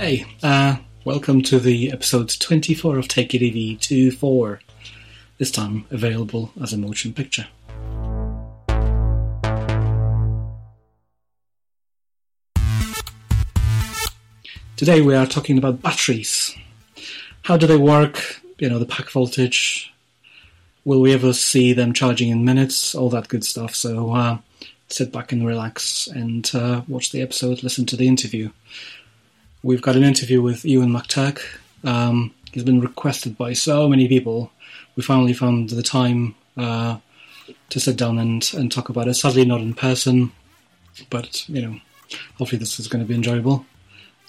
Hey, uh, welcome to the episode 24 of Take It Easy 2 4. This time available as a motion picture. Today we are talking about batteries. How do they work? You know, the pack voltage. Will we ever see them charging in minutes? All that good stuff. So uh, sit back and relax and uh, watch the episode, listen to the interview. We've got an interview with Ewan McTurk. Um, he's been requested by so many people. We finally found the time uh, to sit down and, and talk about it. Sadly, not in person, but you know, hopefully this is going to be enjoyable.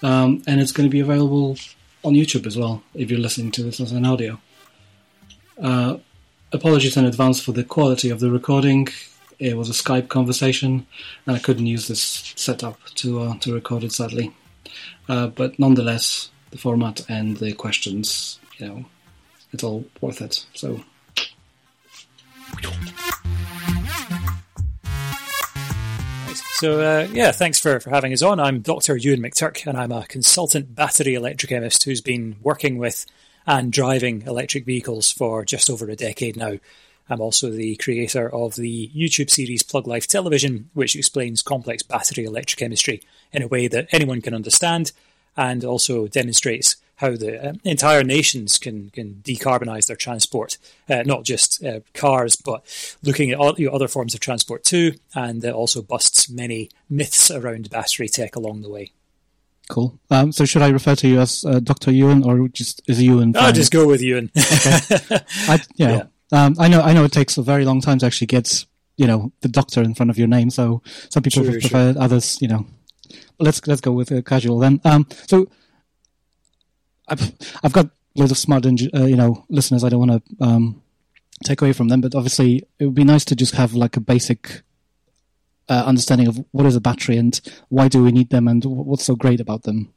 Um, and it's going to be available on YouTube as well if you're listening to this as an audio. Uh, apologies in advance for the quality of the recording. It was a Skype conversation, and I couldn't use this setup to uh, to record it sadly. Uh, but nonetheless, the format and the questions, you know, it's all worth it. So. So, uh, yeah, thanks for, for having us on. I'm Dr. Ewan McTurk, and I'm a consultant battery electrochemist who's been working with and driving electric vehicles for just over a decade now. I'm also the creator of the YouTube series Plug Life Television, which explains complex battery electrochemistry in a way that anyone can understand and also demonstrates how the uh, entire nations can can decarbonize their transport, uh, not just uh, cars, but looking at all, you know, other forms of transport too, and it also busts many myths around battery tech along the way. Cool. Um, so should I refer to you as uh, Dr. Ewan or just is Ewan? I'll just go with Ewan. okay. I, yeah. yeah. Um, I know. I know it takes a very long time to actually get you know the doctor in front of your name. So some people sure, prefer sure. others. You know, let's let's go with a casual then. Um, so I've I've got loads of smart, uh, you know, listeners. I don't want to um, take away from them, but obviously it would be nice to just have like a basic uh, understanding of what is a battery and why do we need them and what's so great about them.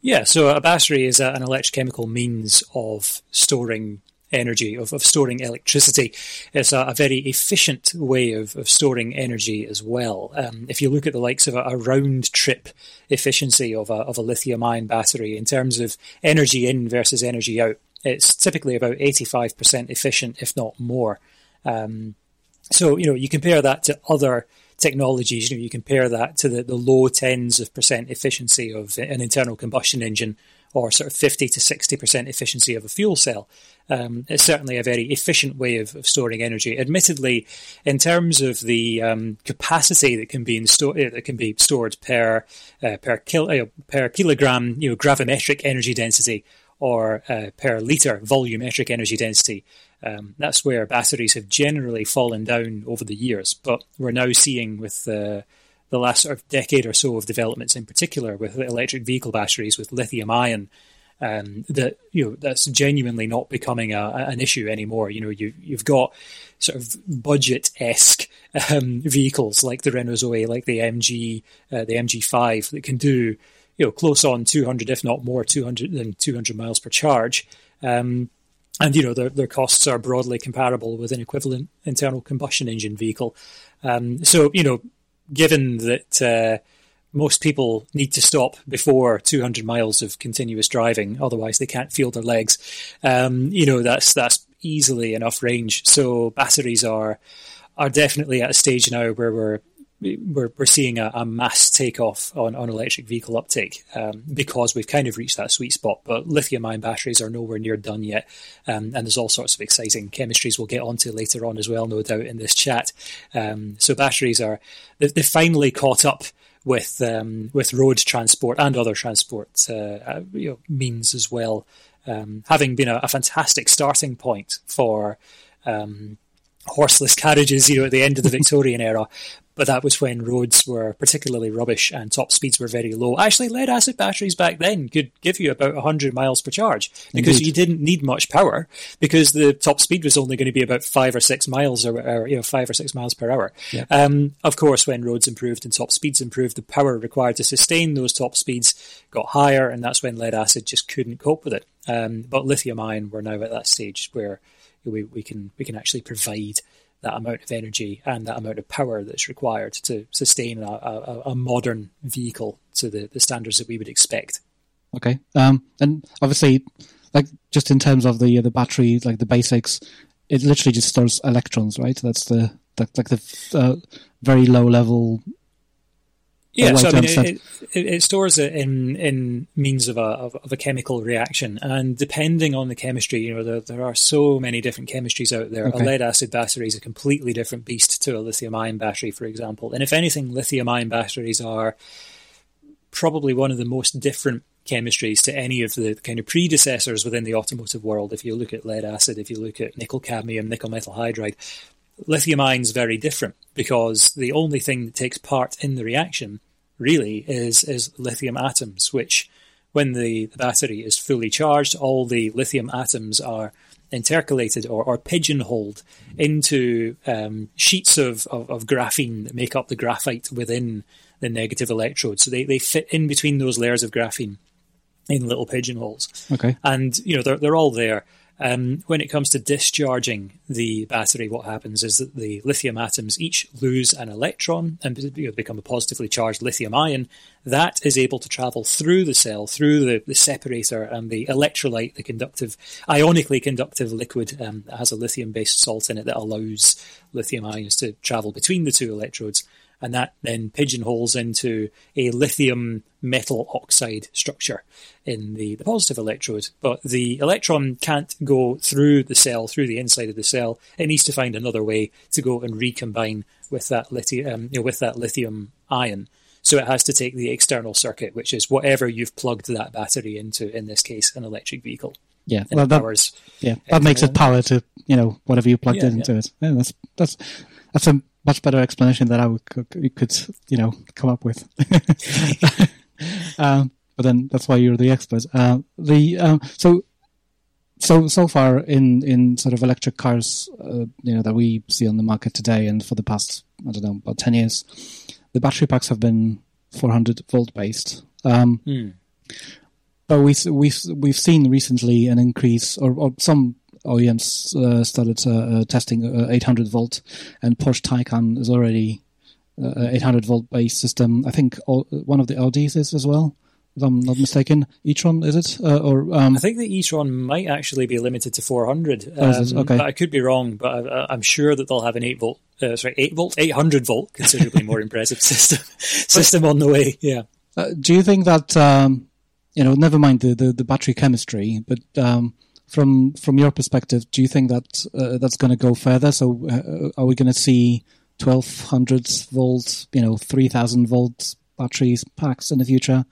Yeah, so a battery is a, an electrochemical means of storing energy, of, of storing electricity. It's a, a very efficient way of, of storing energy as well. Um, if you look at the likes of a, a round trip efficiency of a, of a lithium ion battery in terms of energy in versus energy out, it's typically about 85% efficient, if not more. Um, so, you know, you compare that to other technologies, you know, you compare that to the, the low tens of percent efficiency of an internal combustion engine or sort of 50 to 60% efficiency of a fuel cell. Um, it's certainly a very efficient way of, of, storing energy. Admittedly, in terms of the um, capacity that can be uh, that can be stored per uh, per, kil- uh, per kilogram, you know, gravimetric energy density or uh, per liter volumetric energy density, um, that's where batteries have generally fallen down over the years. But we're now seeing with the the last sort of decade or so of developments, in particular with electric vehicle batteries with lithium ion, um, that you know that's genuinely not becoming a, an issue anymore. You know, you you've got sort of budget esque um, vehicles like the Renault Zoe, like the MG, uh, the MG5 that can do you know close on 200, if not more, 200 than 200 miles per charge. Um, and you know their, their costs are broadly comparable with an equivalent internal combustion engine vehicle. Um, so you know given that uh, most people need to stop before 200 miles of continuous driving, otherwise they can't feel their legs. Um, you know, that's that's easily enough range. So batteries are are definitely at a stage now where we're we're, we're seeing a, a mass takeoff on, on electric vehicle uptake um, because we've kind of reached that sweet spot. But lithium ion batteries are nowhere near done yet. Um, and there's all sorts of exciting chemistries we'll get onto later on as well, no doubt, in this chat. Um, so batteries are, they've, they've finally caught up with um, with road transport and other transport uh, uh, you know, means as well, um, having been a, a, fantastic starting point for um, horseless carriages, you know, at the end of the Victorian era but that was when roads were particularly rubbish and top speeds were very low. Actually, lead acid batteries back then could give you about 100 miles per charge because Indeed. you didn't need much power because the top speed was only going to be about five or six miles or, or you know five or six miles per hour. Yeah. Um, of course, when roads improved and top speeds improved, the power required to sustain those top speeds got higher, and that's when lead acid just couldn't cope with it. Um, but lithium ion, we're now at that stage where we, we can we can actually provide that amount of energy and that amount of power that's required to sustain a, a, a modern vehicle to the, the standards that we would expect. Okay. Um, and obviously, like just in terms of the the battery, like the basics, it literally just stores electrons, right? That's the, the like the uh, very low level yeah, so I mean, it, it, it, stores it in in means of a of, of, a chemical reaction, and depending on the chemistry, you know, there, there are so many different chemistries out there. Okay. A lead acid battery is a completely different beast to a lithium ion battery, for example. And if anything, lithium ion batteries are probably one of the most different chemistries to any of the kind of predecessors within the automotive world. If you look at lead acid, if you look at nickel cadmium, nickel metal hydride, lithium ion is very different because the only thing that takes part in the reaction really is is lithium atoms, which when the, the battery is fully charged, all the lithium atoms are intercalated or, or pigeonholed into um, sheets of, of, of, graphene that make up the graphite within the negative electrode. So they, they fit in between those layers of graphene in little pigeonholes. Okay. And, you know, they're, they're all there. Um, when it comes to discharging the battery, what happens is that the lithium atoms each lose an electron and become a positively charged lithium ion. That is able to travel through the cell, through the, the separator and the electrolyte, the conductive, ionically conductive liquid um, that has a lithium based salt in it that allows lithium ions to travel between the two electrodes and that then pigeonholes into a lithium metal oxide structure in the, the positive electrode. But the electron can't go through the cell, through the inside of the cell. It needs to find another way to go and recombine with that lithium, um, you know, with that lithium ion. So it has to take the external circuit, which is whatever you've plugged that battery into. In this case, an electric vehicle. Yeah, well, that, powers, yeah, that makes it power to you know whatever you plugged yeah, into yeah. it. Yeah, that's that's that's a much better explanation that I would, could, could you know, come up with. um, but then that's why you're the expert. Uh, the um, so so so far in in sort of electric cars, uh, you know, that we see on the market today, and for the past I don't know about ten years, the battery packs have been 400 volt based. Um, mm. But we we we've seen recently an increase, or, or some OEMs uh, started uh, uh testing uh, 800 volt, and Porsche Taycan is already uh, 800 volt based system. I think all, one of the Audis is as well. If I'm not mistaken, e-tron is it? or um, I think the e-tron might actually be limited to 400. Um, okay, I could be wrong. But I, am sure that they'll have an 8 volt, sorry, 8 volt, 800 volt, considerably more impressive system system on the way. Yeah. do you think that um, you know? Never mind the, the, the battery chemistry, but um, from from your perspective, do you think that uh, that's going to go further? So, uh, are we going to see twelve hundred volt, you know, three thousand volt batteries packs in the future?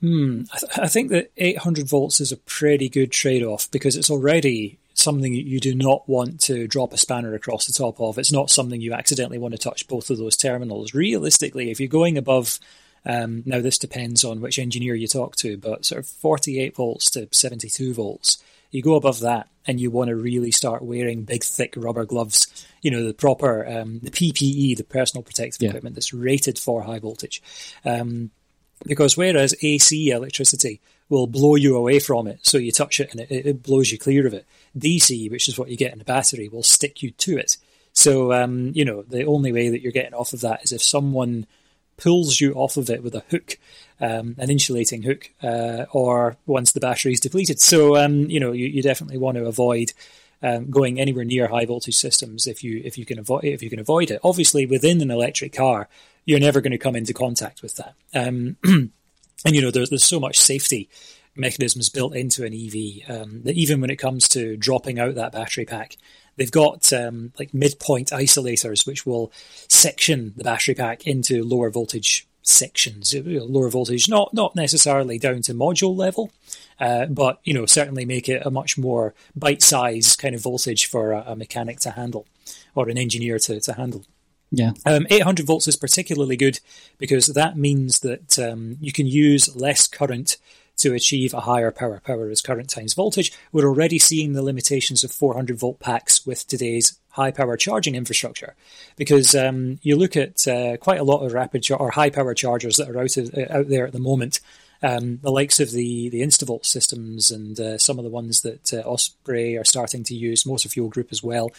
Hmm. I, th- I think that 800 volts is a pretty good trade off because it's already something you do not want to drop a spanner across the top of. It's not something you accidentally want to touch both of those terminals. Realistically, if you're going above, um, now this depends on which engineer you talk to, but sort of 48 volts to 72 volts, you go above that and you want to really start wearing big, thick rubber gloves, you know, the proper, um, the PPE, the personal protective yeah. equipment that's rated for high voltage. Um, because whereas AC electricity will blow you away from it, so you touch it and it, it, blows you clear of it, DC, which is what you get in a battery, will stick you to it. So, um, you know, the only way that you're getting off of that is if someone pulls you off of it with a hook um, an insulating hook, uh, or once the battery is depleted. So um, you know you, you, definitely want to avoid um, going anywhere near high voltage systems if you if you can avoid if you can avoid it. Obviously, within an electric car, you're never going to come into contact with that. Um, and you know there's there's so much safety mechanisms built into an EV um, that even when it comes to dropping out that battery pack, they've got um, like midpoint isolators which will section the battery pack into lower voltage sections, lower voltage, not not necessarily down to module level, uh, but you know certainly make it a much more bite-sized kind of voltage for a, a mechanic to handle or an engineer to, to handle. Yeah, um, 800 volts is particularly good because that means that um, you can use less current to achieve a higher power. Power is current times voltage. We're already seeing the limitations of 400 volt packs with today's high power charging infrastructure, because um, you look at uh, quite a lot of rapid char- or high power chargers that are out of, uh, out there at the moment. Um, the likes of the the Instavolt systems and uh, some of the ones that uh, Osprey are starting to use, Motor Fuel Group as well,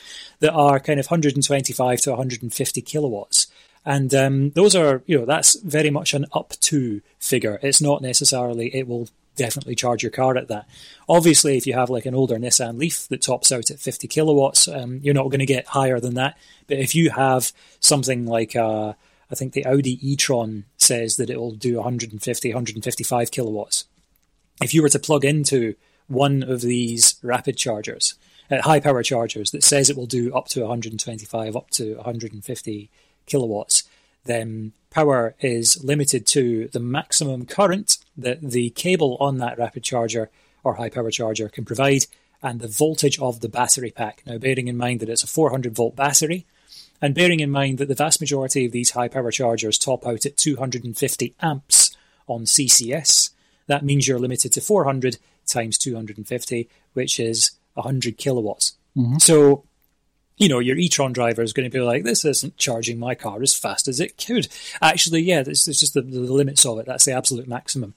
that are kind of 125 to 150 kilowatts. And um, those are, you know, that's very much an up to figure. It's not necessarily it will definitely charge your car at that. Obviously, if you have like an older Nissan Leaf that tops out at 50 kilowatts, um, you're not going to get higher than that. But if you have something like, uh, I think the Audi e-tron says that it will do 150, 155 kilowatts. If you were to plug into one of these rapid chargers, uh, high power chargers that says it will do up to 125, up to 150 kilowatts, then power is limited to the maximum current that the cable on that rapid charger or high power charger can provide and the voltage of the battery pack. Now, bearing in mind that it's a 400 volt battery, and bearing in mind that the vast majority of these high power chargers top out at 250 amps on CCS, that means you're limited to 400 times 250, which is 100 kilowatts. Mm-hmm. So, you know, your e-tron driver is going to be like, this isn't charging my car as fast as it could. Actually, yeah, it's, just the, the limits of it. That's the absolute maximum.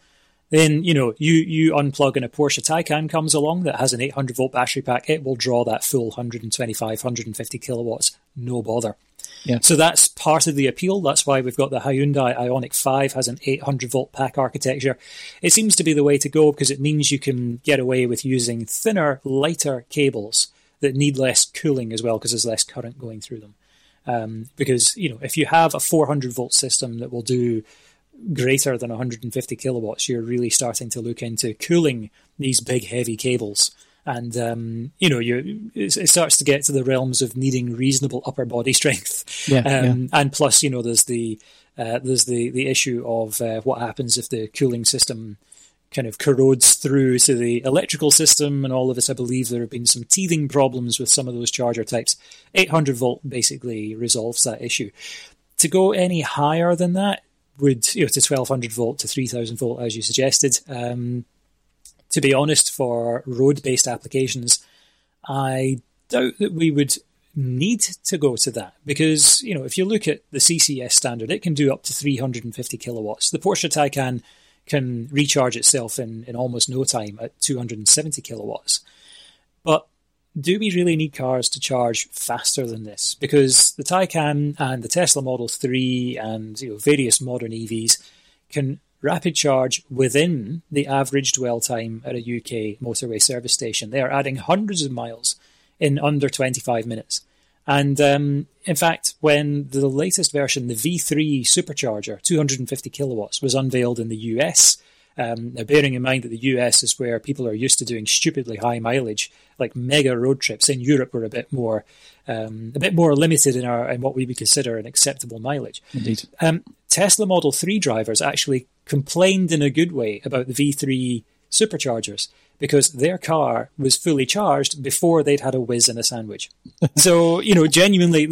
Then, you know, you, you unplug and a Porsche Taycan comes along that has an 800 volt battery pack. It will draw that full 125, 150 kilowatts. No bother. Yeah. So that's part of the appeal. That's why we've got the Hyundai Ioniq 5 has an 800 volt pack architecture. It seems to be the way to go because it means you can get away with using thinner, lighter cables that need less cooling as well because there's less current going through them. Um, because you know, if you have a 400 volt system that will do greater than 150 kilowatts, you're really starting to look into cooling these big, heavy cables. And um, you know, you it, starts to get to the realms of needing reasonable upper body strength. Yeah, um, yeah. And plus, you know, there's the uh, there's the the issue of uh, what happens if the cooling system kind of corrodes through to the electrical system and all of this. I believe there have been some teething problems with some of those charger types. 800 volt basically resolves that issue. To go any higher than that would, you know, to 1200 volt to 3000 volt, as you suggested. Um, to be honest, for road based applications, I doubt that we would need to go to that because, you know, if you look at the CCS standard, it can do up to 350 kilowatts. The Porsche Taycan can recharge itself in, in almost no time at 270 kilowatts. But do we really need cars to charge faster than this? Because the Taycan and the Tesla Model 3 and you know, various modern EVs can rapid charge within the average dwell time at a UK motorway service station. They are adding hundreds of miles in under 25 minutes. And um, in fact, when the latest version, the V3 supercharger, 250 kilowatts, was unveiled in the US, um, now bearing in mind that the US is where people are used to doing stupidly high mileage, like mega road trips. In Europe, we're a bit more, um, a bit more limited in our in what we would consider an acceptable mileage. Indeed. Um, Tesla Model 3 drivers actually complained in a good way about the V3 superchargers because their car was fully charged before they'd had a whiz and a sandwich. so, you know, genuinely,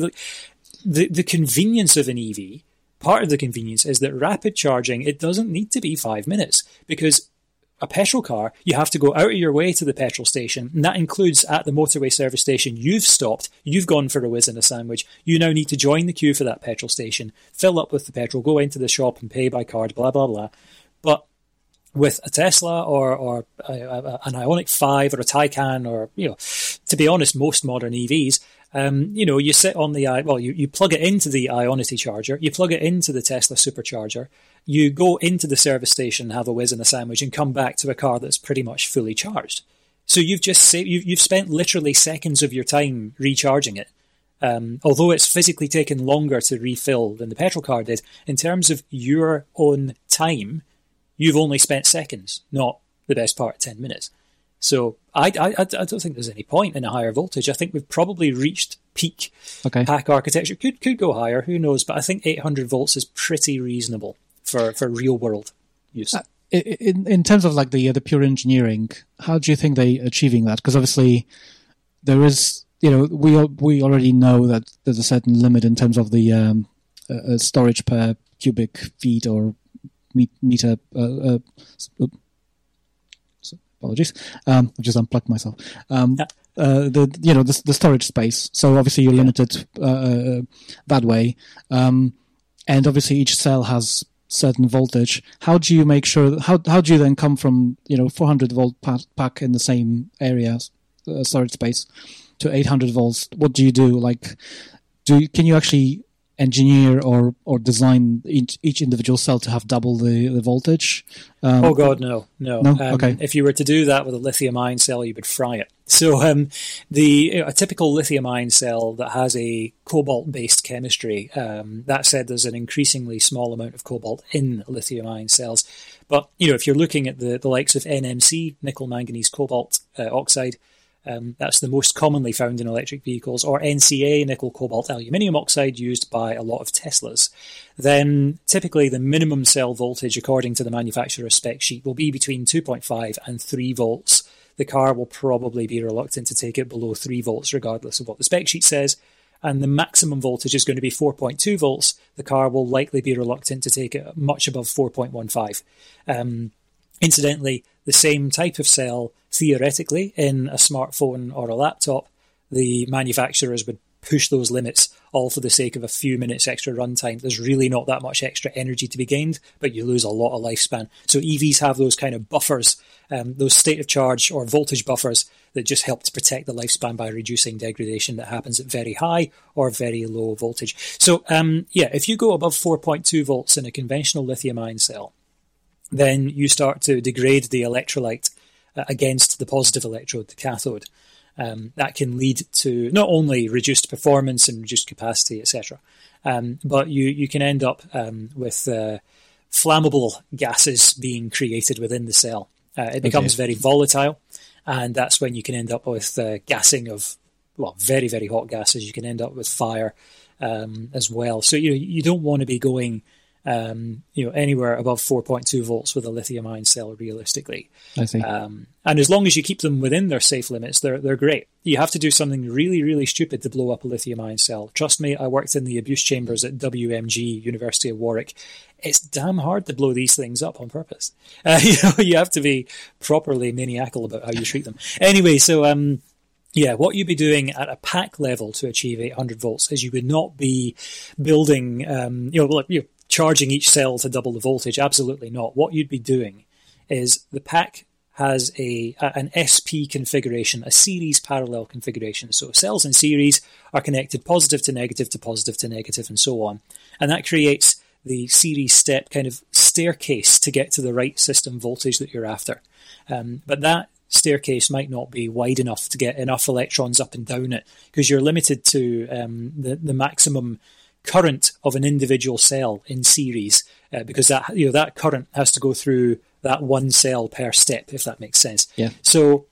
the, the convenience of an EV, part of the convenience is that rapid charging, it doesn't need to be five minutes because a petrol car, you have to go out of your way to the petrol station, and that includes at the motorway service station. You've stopped, you've gone for a whiz and a sandwich. You now need to join the queue for that petrol station, fill up with the petrol, go into the shop and pay by card, blah blah blah. But with a Tesla or or a, a, an Ioniq Five or a Taycan or you know, to be honest, most modern EVs, um, you know, you sit on the well, you, you plug it into the Ionity charger, you plug it into the Tesla supercharger, you go into the service station, have a whiz and a sandwich, and come back to a car that's pretty much fully charged. So you've just saved, you've, you've spent literally seconds of your time recharging it. Um, although it's physically taken longer to refill than the petrol car did, in terms of your own time, you've only spent seconds, not the best part of 10 minutes. So I, I, I don't think there's any point in a higher voltage. I think we've probably reached peak okay. pack architecture. Could could go higher, who knows? But I think 800 volts is pretty reasonable for, for real world use. Uh, in in terms of like the uh, the pure engineering, how do you think they achieving that? Because obviously there is, you know, we we already know that there's a certain limit in terms of the um, uh, uh storage per cubic feet or meter. Uh, uh, apologies, um, I've just unplugged myself. Um, yeah. Uh, the you know the, the storage space. So obviously you're limited uh, uh, that way, um, and obviously each cell has certain voltage. How do you make sure? How how do you then come from you know 400 volt pack in the same area storage space to 800 volts? What do you do? Like, do you, can you actually engineer or or design each, each individual cell to have double the, the voltage? Um, oh God, no, no. No. Um, okay. If you were to do that with a lithium-ion cell, you would fry it. So um, the a typical lithium-ion cell that has a cobalt-based chemistry. Um, that said, there's an increasingly small amount of cobalt in lithium-ion cells. But you know, if you're looking at the, the likes of NMC, nickel manganese cobalt uh, oxide, um, that's the most commonly found in electric vehicles, or NCA, nickel cobalt aluminium oxide, used by a lot of Teslas. Then typically the minimum cell voltage, according to the manufacturer's spec sheet, will be between 2.5 and 3 volts. The car will probably be reluctant to take it below 3 volts, regardless of what the spec sheet says. And the maximum voltage is going to be 4.2 volts. The car will likely be reluctant to take it much above 4.15. Um, incidentally, the same type of cell, theoretically, in a smartphone or a laptop, the manufacturers would push those limits all for the sake of a few minutes extra runtime. There's really not that much extra energy to be gained, but you lose a lot of lifespan. So EVs have those kind of buffers, um, those state of charge or voltage buffers that just help to protect the lifespan by reducing degradation that happens at very high or very low voltage. So um, yeah, if you go above 4.2 volts in a conventional lithium ion cell, then you start to degrade the electrolyte against the positive electrode, the cathode. Um, that can lead to not only reduced performance and reduced capacity, etc., um, but you, you can end up um, with uh, flammable gases being created within the cell. Uh, it becomes okay. very volatile, and that's when you can end up with uh, gassing of well, very very hot gases. You can end up with fire um, as well. So you you don't want to be going um, you know, anywhere above 4.2 volts with a lithium ion cell realistically. I see. Um, and as long as you keep them within their safe limits, they're, they're great. You have to do something really, really stupid to blow up a lithium ion cell. Trust me, I worked in the abuse chambers at WMG, University of Warwick. It's damn hard to blow these things up on purpose. Uh, you know, you have to be properly maniacal about how you treat them. Anyway, so, um, yeah, what you'd be doing at a pack level to achieve 800 volts is you would not be building, um, you know, like, you know, charging each cell to double the voltage. Absolutely not. What you'd be doing is the pack has a, an SP configuration, a series parallel configuration. So cells in series are connected positive to negative to positive to negative and so on. And that creates the series step kind of staircase to get to the right system voltage that you're after. Um, but that staircase might not be wide enough to get enough electrons up and down it because you're limited to um, the, the maximum current of an individual cell in series uh, because that you know that current has to go through that one cell per step if that makes sense. Yeah. So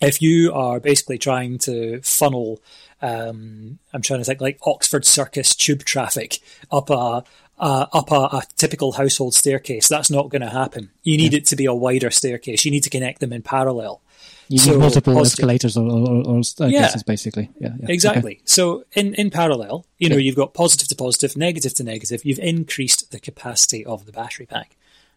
if you are basically trying to funnel um, i'm trying to think like oxford circus tube traffic up a uh, up a, a, typical household staircase that's not going to happen. You need yeah. it to be a wider staircase. You need to connect them in parallel you so need multiple escalators or, or, or yeah. basically. Yeah, yeah. exactly. Okay. So in, in parallel, you know, yeah. you've got positive to positive, negative to negative. You've increased the capacity of the battery pack.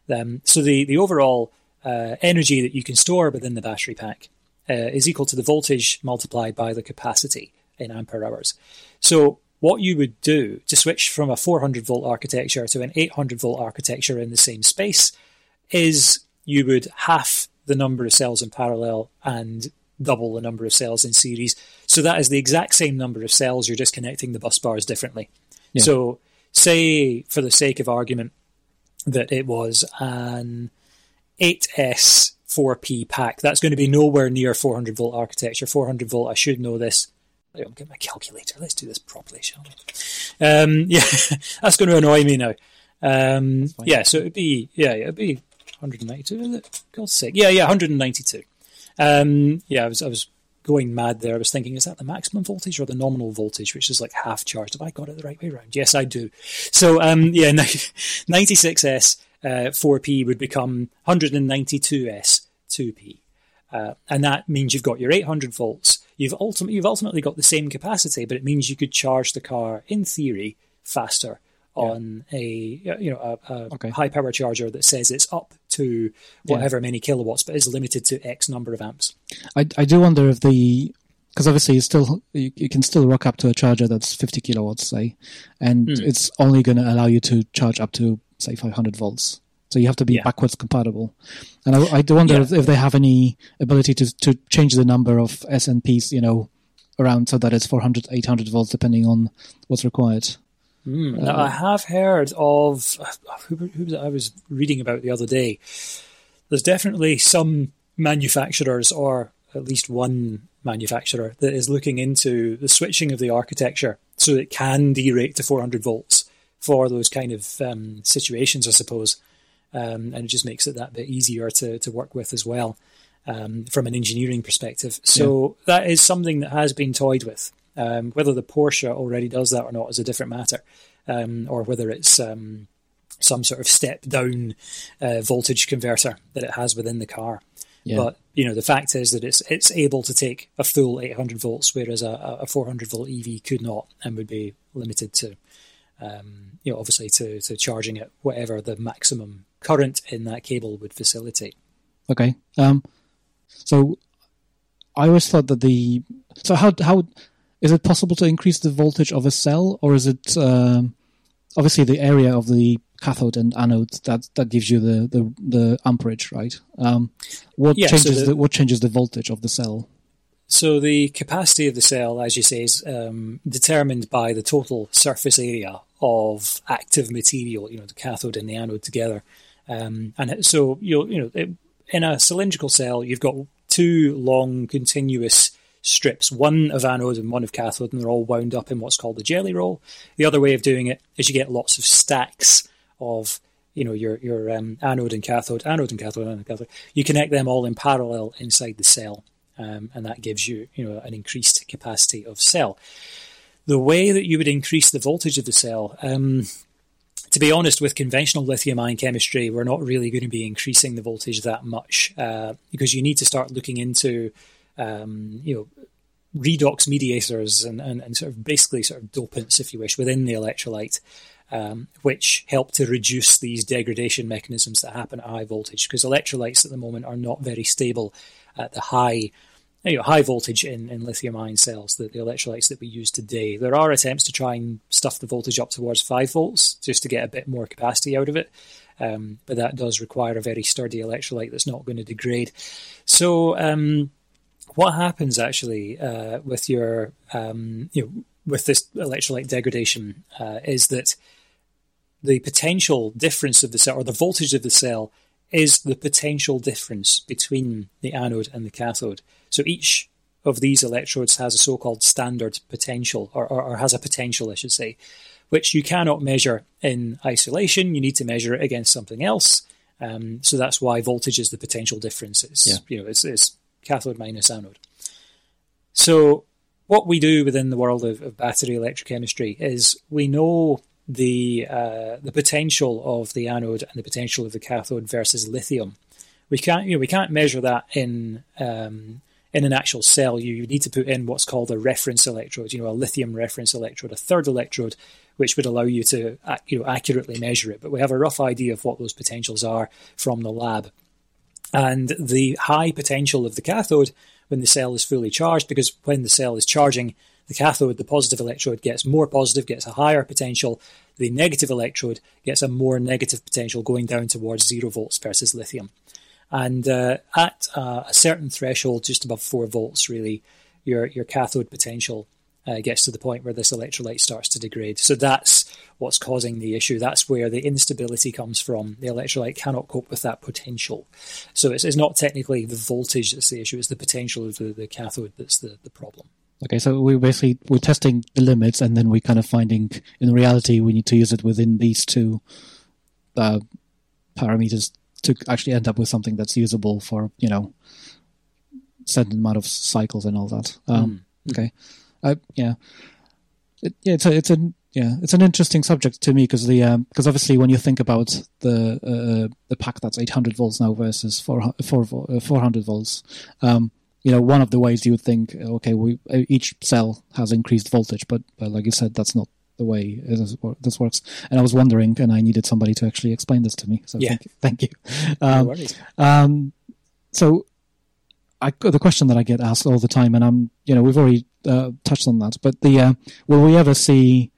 Um, so the the overall uh, energy that you can store within the battery pack uh, is equal to the voltage multiplied by the capacity in ampere hours. So what you would do to switch from a 400 volt architecture to an 800 volt architecture in the same space is you would half the number of cells in parallel and double the number of cells in series. So that is the exact same number of cells, you're just connecting the bus bars differently. Yeah. So, say, for the sake of argument, that it was an 8S 4P pack. That's going to be nowhere near 400 volt architecture. 400 volt, I should know this. I'll get my calculator. Let's do this properly, shall we? Um, yeah, that's going to annoy me now. Um, yeah, so it'd be yeah, it'd be 192, is it? God's sake. Yeah, yeah, 192. Um, yeah, I was, I was going mad there. I was thinking, is that the maximum voltage or the nominal voltage, which is like half charged? Have I got it the right way around? Yes, I do. So, um, yeah, 96S uh, 4P would become 192S 2P. Uh, and that means you've got your 800 volts. You've, ultim- you've ultimately got the same capacity, but it means you could charge the car, in theory, faster on yeah. a you know a, a okay. high power charger that says it's up to whatever yeah. many kilowatts, but is limited to X number of amps. I I do wonder if the because obviously you still you, you, can still rock up to a charger that's 50 kilowatts say and mm. it's only going to allow you to charge up to say 500 volts so you have to be yeah. backwards compatible and i, I do wonder yeah. if, if, they have any ability to, to change the number of snps you know around so that it's 400 800 volts depending on what's required Mm, now, I have heard of who, who was I was reading about the other day. There's definitely some manufacturers, or at least one manufacturer, that is looking into the switching of the architecture so it can derate to 400 volts for those kind of um, situations, I suppose. Um, and it just makes it that bit easier to, to work with as well um, from an engineering perspective. So yeah. that is something that has been toyed with. Um, whether the Porsche already does that or not is a different matter, um, or whether it's um, some sort of step down uh, voltage converter that it has within the car. Yeah. But you know the fact is that it's it's able to take a full 800 volts, whereas a, a 400 volt EV could not and would be limited to, um, you know, obviously to to charging at whatever the maximum current in that cable would facilitate. Okay. Um, so I always thought that the so how how is it possible to increase the voltage of a cell, or is it um, obviously the area of the cathode and anode that that gives you the the, the amperage, right? Um, what yeah, changes so the, the, what changes the voltage of the cell? So the capacity of the cell, as you say, is um, determined by the total surface area of active material. You know, the cathode and the anode together, um, and so you you know it, in a cylindrical cell, you've got two long continuous strips, one of anode and one of cathode, and they're all wound up in what's called the jelly roll. The other way of doing it is you get lots of stacks of you know your your um, anode and cathode, anode and cathode, anode and cathode. You connect them all in parallel inside the cell, um, and that gives you you know an increased capacity of cell. The way that you would increase the voltage of the cell. Um, to be honest, with conventional lithium ion chemistry, we're not really going to be increasing the voltage that much uh, because you need to start looking into um, you know, redox mediators and, and, and, sort of basically sort of dopants, if you wish, within the electrolyte, um, which help to reduce these degradation mechanisms that happen at high voltage. Because electrolytes at the moment are not very stable at the high, you know, high voltage in, in lithium ion cells, the, the electrolytes that we use today. There are attempts to try and stuff the voltage up towards 5 volts just to get a bit more capacity out of it. Um, but that does require a very sturdy electrolyte that's not going to degrade. So, um, what happens actually uh, with your um, you know with this electrolyte degradation uh, is that the potential difference of the cell or the voltage of the cell is the potential difference between the anode and the cathode. So each of these electrodes has a so-called standard potential, or, or, or has a potential, I should say, which you cannot measure in isolation. You need to measure it against something else. Um, so that's why voltage is the potential difference. It's, yeah. you know, it's, it's cathode minus anode. So, what we do within the world of, of battery electrochemistry is we know the uh, the potential of the anode and the potential of the cathode versus lithium. We can't you know we can't measure that in um, in an actual cell. You need to put in what's called a reference electrode, you know, a lithium reference electrode, a third electrode, which would allow you to you know accurately measure it. But we have a rough idea of what those potentials are from the lab. And the high potential of the cathode when the cell is fully charged, because when the cell is charging, the cathode, the positive electrode, gets more positive, gets a higher potential. The negative electrode gets a more negative potential going down towards zero volts versus lithium. And uh, at uh, a certain threshold, just above four volts, really, your, your cathode potential uh, gets to the point where this electrolyte starts to degrade. So that's what's causing the issue. That's where the instability comes from. The electrolyte cannot cope with that potential. So it's, it's not technically the voltage that's the issue, it's the potential of the, the cathode that's the, the problem. Okay, so we're basically we're testing the limits, and then we're kind of finding in reality we need to use it within these two uh, parameters to actually end up with something that's usable for you know certain amount of cycles and all that. Um, mm. Okay, uh, yeah, it, yeah, it's a, it's a yeah, it's an interesting subject to me because the because um, obviously when you think about the uh, the pack that's 800 volts now versus 4, 4, uh, 400 volts, um, you know, one of the ways you would think, okay, we each cell has increased voltage, but, but like you said, that's not the way this works. And I was wondering, and I needed somebody to actually explain this to me. So yeah. thank you. Thank you. Um, no um, so I, the question that I get asked all the time, and I'm, you know, we've already uh, touched on that, but the uh, will we ever see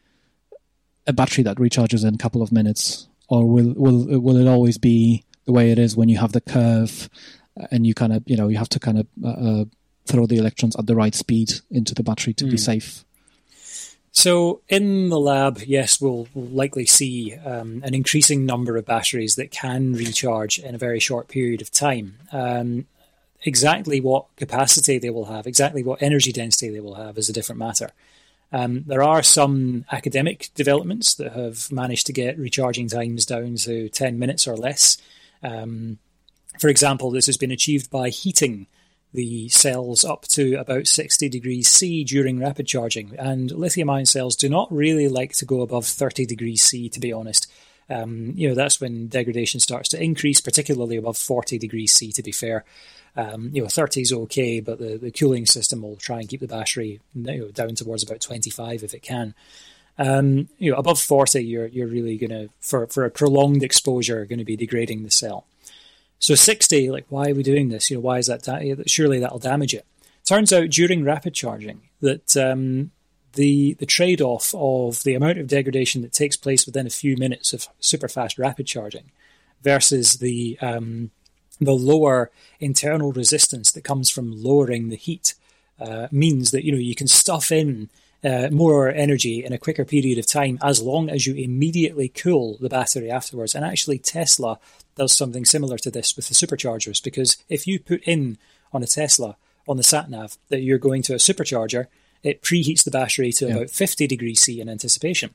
a battery that recharges in a couple of minutes, or will will will it always be the way it is when you have the curve, and you kind of, you know, you have to kind of uh, uh, throw the electrons at the right speed into the battery to mm. be hmm. safe? So, in the lab, yes, we'll, we'll likely see um, an increasing number of batteries that can recharge in a very short period of time. Um, exactly what capacity they will have, exactly what energy density they will have, is a different matter. Um, there are some academic developments that have managed to get recharging times down to 10 minutes or less. Um, for example, this has been achieved by heating the cells up to about 60 degrees C during rapid charging. And lithium ion cells do not really like to go above 30 degrees C, to be honest. Um, you know, that's when degradation starts to increase, particularly above 40 degrees C, to be fair. Um, you know, 30 is okay, but the, the cooling system will try and keep the battery you know, down towards about 25 if it can. Um, you know, above 40, you're you're really going to, for, for a prolonged exposure, going to be degrading the cell. So 60, like, why are we doing this? You know, why is that? Da- surely that'll damage it. Turns out during rapid charging that um, the the trade off of the amount of degradation that takes place within a few minutes of super fast rapid charging versus the um, the lower internal resistance that comes from lowering the heat uh, means that you know you can stuff in uh, more energy in a quicker period of time as long as you immediately cool the battery afterwards. And actually, Tesla does something similar to this with the superchargers because if you put in on a Tesla on the sat nav that you're going to a supercharger, it preheats the battery to yeah. about 50 degrees C in anticipation.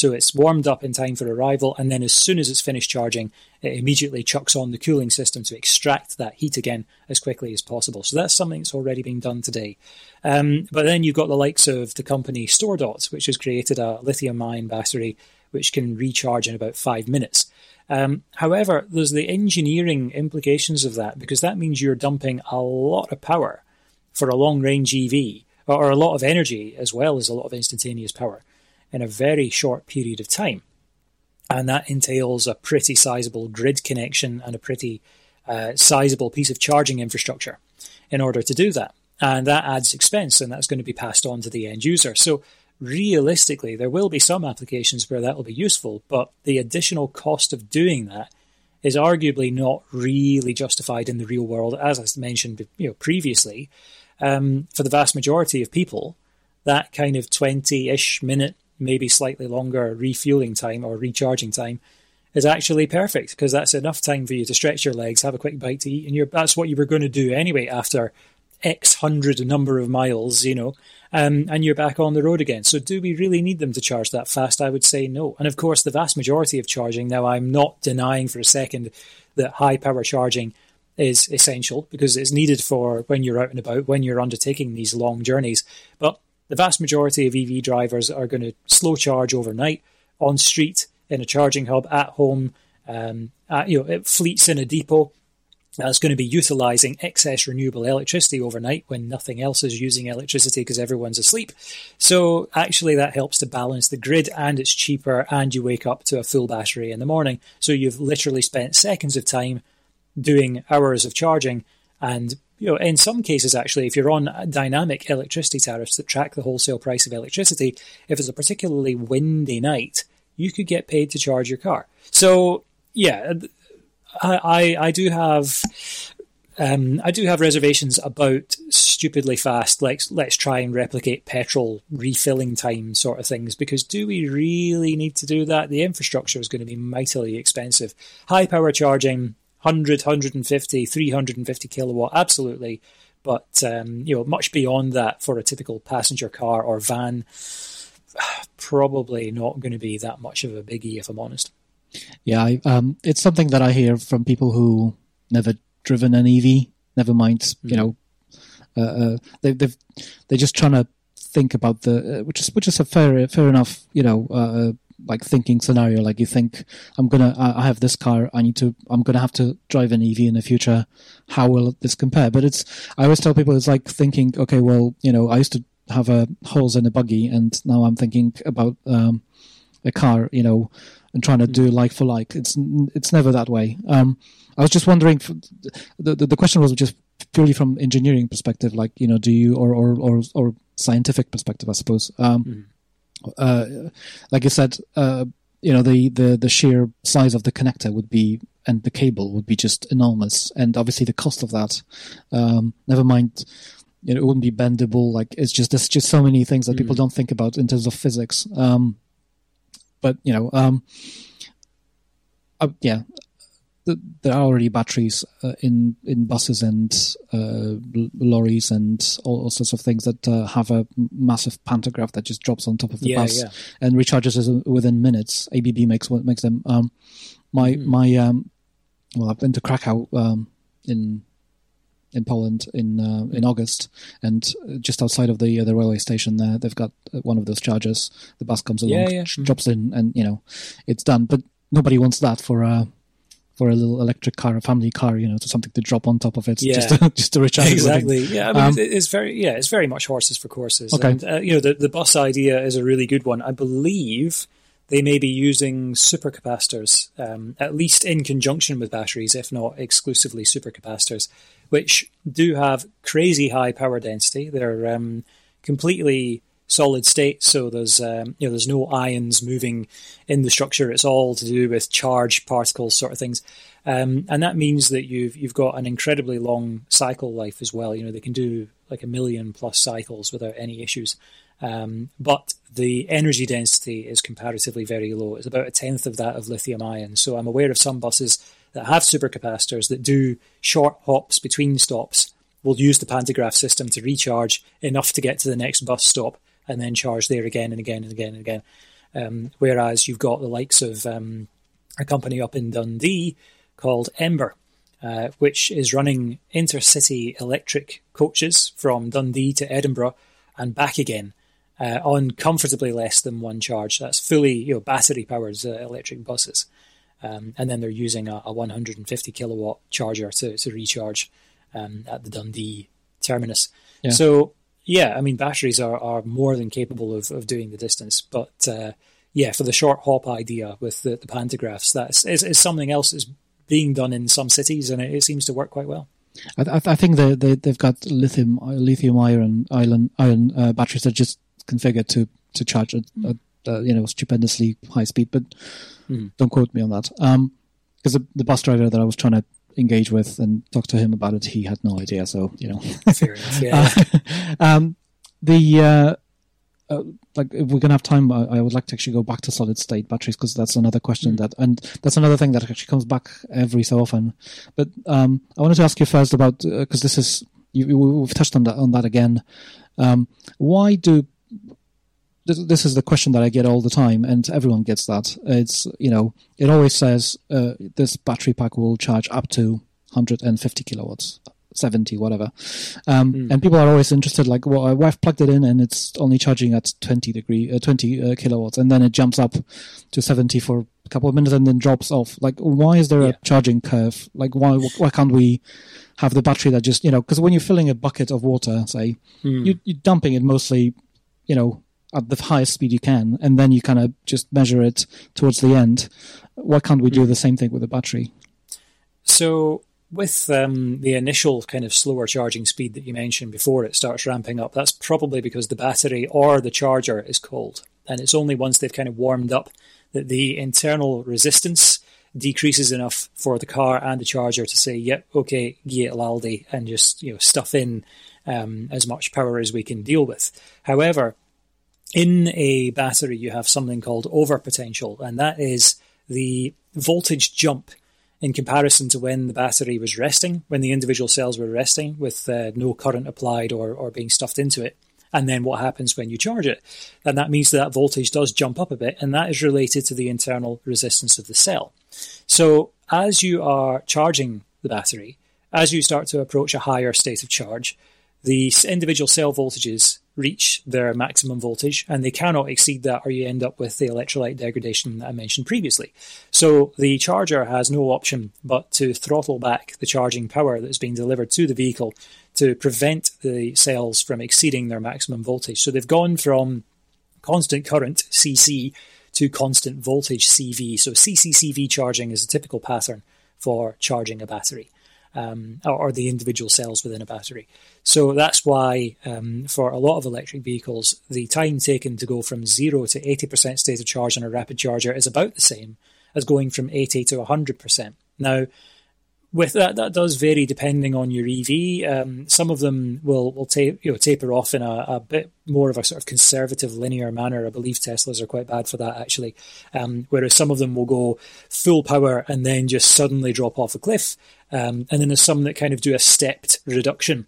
So it's warmed up in time for arrival, and then as soon as it's finished charging, it immediately chucks on the cooling system to extract that heat again as quickly as possible. So that's something that's already being done today. Um, but then you've got the likes of the company StoreDot, which has created a lithium ion battery which can recharge in about five minutes. Um, however, there's the engineering implications of that because that means you're dumping a lot of power for a long range EV or a lot of energy as well as a lot of instantaneous power in a very short period of time. And that entails a pretty sizable grid connection and a pretty uh, sizable piece of charging infrastructure in order to do that. And that adds expense, and that's going to be passed on to the end user. So realistically, there will be some applications where that will be useful, but the additional cost of doing that is arguably not really justified in the real world, as I mentioned you know, previously. Um, for the vast majority of people, that kind of 20 ish minute, maybe slightly longer refueling time or recharging time is actually perfect because that's enough time for you to stretch your legs, have a quick bite to eat, and that's what you were going to do anyway after X hundred number of miles, you know, um, and you're back on the road again. So, do we really need them to charge that fast? I would say no. And of course, the vast majority of charging, now I'm not denying for a second that high power charging is essential because it's needed for when you're out and about, when you're undertaking these long journeys. But the vast majority of EV drivers are going to slow charge overnight on street, in a charging hub, at home, um, at, you know, fleets in a depot that's going to be utilizing excess renewable electricity overnight when nothing else is using electricity because everyone's asleep. So actually that helps to balance the grid and it's cheaper and you wake up to a full battery in the morning. So you've literally spent seconds of time doing hours of charging and you know, in some cases, actually, if you're on dynamic electricity tariffs that track the wholesale price of electricity, if it's a particularly windy night, you could get paid to charge your car. So, yeah, I, I, do have um, I do have reservations about stupidly fast. Let's let's try and replicate petrol refilling time sort of things because do we really need to do that? The infrastructure is going to be mightily expensive. High power charging, 100, 150, 350 kilowatt, absolutely. But um, you know, much beyond that for a typical passenger car or van, probably not going to be that much of a biggie, if I'm honest. Yeah, I, um, it's something that I hear from people who never driven an EV. Never mind, mm. you know, uh, uh, they, they've they're just trying to think about the uh, which is which is a fair fair enough, you know, uh, like thinking scenario. Like you think, I'm gonna, I have this car, I need to, I'm gonna have to drive an EV in the future. How will this compare? But it's, I always tell people it's like thinking, okay, well, you know, I used to have a holes in a buggy, and now I'm thinking about um, a car, you know and trying to do mm. like for like. It's it's never that way. Um, I was just wondering. The, the, the question was just purely from engineering perspective, like you know, do you or or or, or scientific perspective, I suppose. Um, mm uh, like I said, uh, you know, the, the the sheer size of the connector would be and the cable would be just enormous, and obviously the cost of that. Um, never mind you know, it wouldn't be bendable. Like it's just there's just so many things that people don't think about in terms of physics. Um, but you know, um, uh, yeah, there are already batteries uh, in in buses and uh, lorries and all, all, sorts of things that uh, have a massive pantograph that just drops on top of the yeah, bus yeah. and recharges within minutes. ABB makes what makes them. Um, my mm. my um, well, I've been to Krakow um, in in Poland in uh, in August, and just outside of the uh, the railway station there, they've got one of those chargers. The bus comes along, yeah, yeah. drops in, and you know, it's done. But nobody wants that for a for a little electric car, a family car, you know, to something to drop on top of it, yeah. just to, just to recharge. Exactly. Yeah, I mean, um, it's very yeah, it's very much horses for courses. Okay. And, uh, you know, the the bus idea is a really good one. I believe they may be using supercapacitors, um, at least in conjunction with batteries, if not exclusively supercapacitors, which do have crazy high power density. They're um, completely solid state, so there's um, you know there's no ions moving in the structure. It's all to do with charge particles, sort of things, um, and that means that you've you've got an incredibly long cycle life as well. You know they can do like a million plus cycles without any issues, um, but the energy density is comparatively very low. It's about a tenth of that of lithium ion. So I'm aware of some buses that have supercapacitors that do short hops between stops will use the pantograph system to recharge enough to get to the next bus stop and then charge there again and again and again and again. Um, whereas you've got the likes of um, a company up in Dundee called Ember, uh, which is running intercity electric coaches from Dundee to Edinburgh and back again uh, on comfortably less than one charge. That's fully you know battery powered uh, electric buses, um, and then they're using a, a, 150 kilowatt charger to, to recharge um, at the Dundee terminus. Yeah. So yeah, I mean, batteries are, are more than capable of, of doing the distance. But uh, yeah, for the short hop idea with the, the pantographs, that's is, is something else that's being done in some cities, and it, it seems to work quite well. I, I think they, they they've got lithium lithium iron iron iron uh, batteries that are just configured to to charge at, at uh, you know stupendously high speed, but mm. don't quote me on that. Um, because the, the bus driver that I was trying to engage with and talk to him about it, he had no idea. So you know. Yeah. uh, um, the uh, uh, like if we're gonna have time, I, I, would like to actually go back to solid state batteries because that's another question mm. that, and that's another thing that actually comes back every so often. But um, I wanted to ask you first about because uh, this is you, we've touched on that on that again. Um, why do this, this is the question that I get all the time, and everyone gets that. It's you know, it always says uh, this battery pack will charge up to 150 kilowatts. 70 whatever um, mm. and people are always interested like well i've plugged it in and it's only charging at 20 degree uh, 20 uh, kilowatts and then it jumps up to 70 for a couple of minutes and then drops off like why is there yeah. a charging curve like why why can't we have the battery that just you know because when you're filling a bucket of water say mm. you, you're dumping it mostly you know at the highest speed you can, and then you kind of just measure it towards the end. Why can't we do the same thing with a battery? So, with um, the initial kind of slower charging speed that you mentioned before it starts ramping up, that's probably because the battery or the charger is cold. And it's only once they've kind of warmed up that the internal resistance decreases enough for the car and the charger to say, yep, okay, get laldi, and just you know stuff in um, as much power as we can deal with. However, in a battery, you have something called overpotential, and that is the voltage jump in comparison to when the battery was resting, when the individual cells were resting with uh, no current applied or, or being stuffed into it, and then what happens when you charge it. And that means that, that voltage does jump up a bit, and that is related to the internal resistance of the cell. So as you are charging the battery, as you start to approach a higher state of charge, the individual cell voltages reach their maximum voltage and they cannot exceed that or you end up with the electrolyte degradation that I mentioned previously. So the charger has no option but to throttle back the charging power that's being delivered to the vehicle to prevent the cells from exceeding their maximum voltage. So they've gone from constant current CC to constant voltage CV. So CCCV charging is a typical pattern for charging a battery um, or, or, the individual cells within a battery. So that's why um, for a lot of electric vehicles, the time taken to go from zero to 80% state of charge on a rapid charger is about the same as going from 80 to 100%. Now, with that, that does vary depending on your EV. Um, some of them will will ta- you know, taper off in a, a, bit more of a sort of conservative linear manner. I believe Teslas are quite bad for that actually. Um, whereas some of them will go full power and then just suddenly drop off a cliff. Um, and then there's some that kind of do a stepped reduction,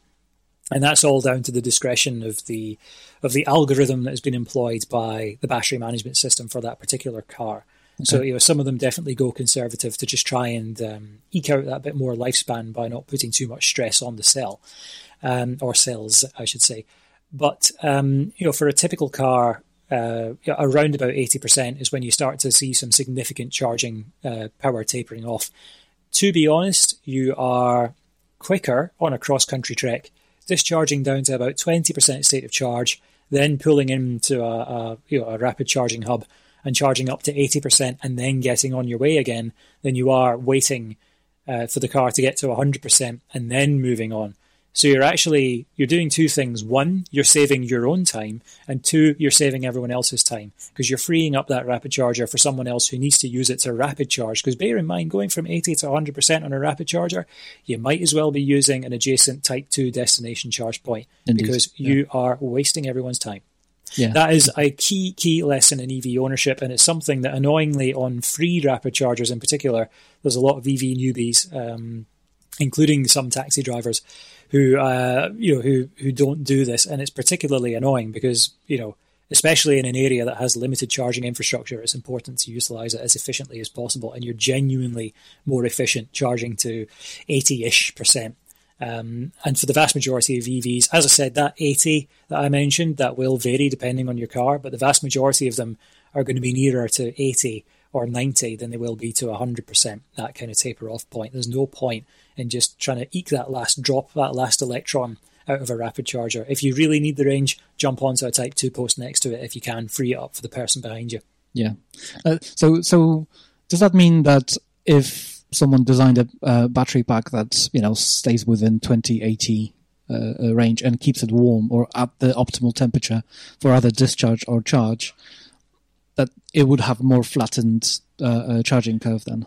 and that's all down to the discretion of the of the algorithm that has been employed by the battery management system for that particular car. Okay. So you know, some of them definitely go conservative to just try and um, eke out that bit more lifespan by not putting too much stress on the cell um, or cells, I should say. But um, you know, for a typical car, uh, around about eighty percent is when you start to see some significant charging uh, power tapering off. To be honest, you are quicker on a cross country trek, discharging down to about twenty percent state of charge, then pulling into a, a you know a rapid charging hub and charging up to 80% and then getting on your way again than you are waiting uh, for the car to get to 100% and then moving on. So you're actually you're doing two things. One, you're saving your own time, and two, you're saving everyone else's time because you're freeing up that rapid charger for someone else who needs to use it to rapid charge. Because bear in mind, going from 80 to 100% on a rapid charger, you might as well be using an adjacent Type 2 destination charge point Indeed. because yeah. you are wasting everyone's time. Yeah. That is a key, key lesson in EV ownership, and it's something that annoyingly on free rapid chargers in particular, there's a lot of EV newbies, um, including some taxi drivers, who uh, you know who who don't do this, and it's particularly annoying because you know especially in an area that has limited charging infrastructure, it's important to utilize it as efficiently as possible. And you're genuinely more efficient charging to 80 ish percent um, and for the vast majority of EVs, as I said, that 80 that I mentioned, that will vary depending on your car, but the vast majority of them are going to be nearer to 80 or 90 than they will be to 100%, that kind of taper off point. There's no point in just trying to eke that last drop, that last electron out of a rapid charger. If you really need the range, jump onto a Type 2 post next to it if you can, free it up for the person behind you. Yeah. Uh, so, so does that mean that if someone designed a, battery pack that you know stays within 2080 uh, uh, range and keeps it warm or at the optimal temperature for either discharge or charge, that it would have more flattened uh, uh, charging curve then.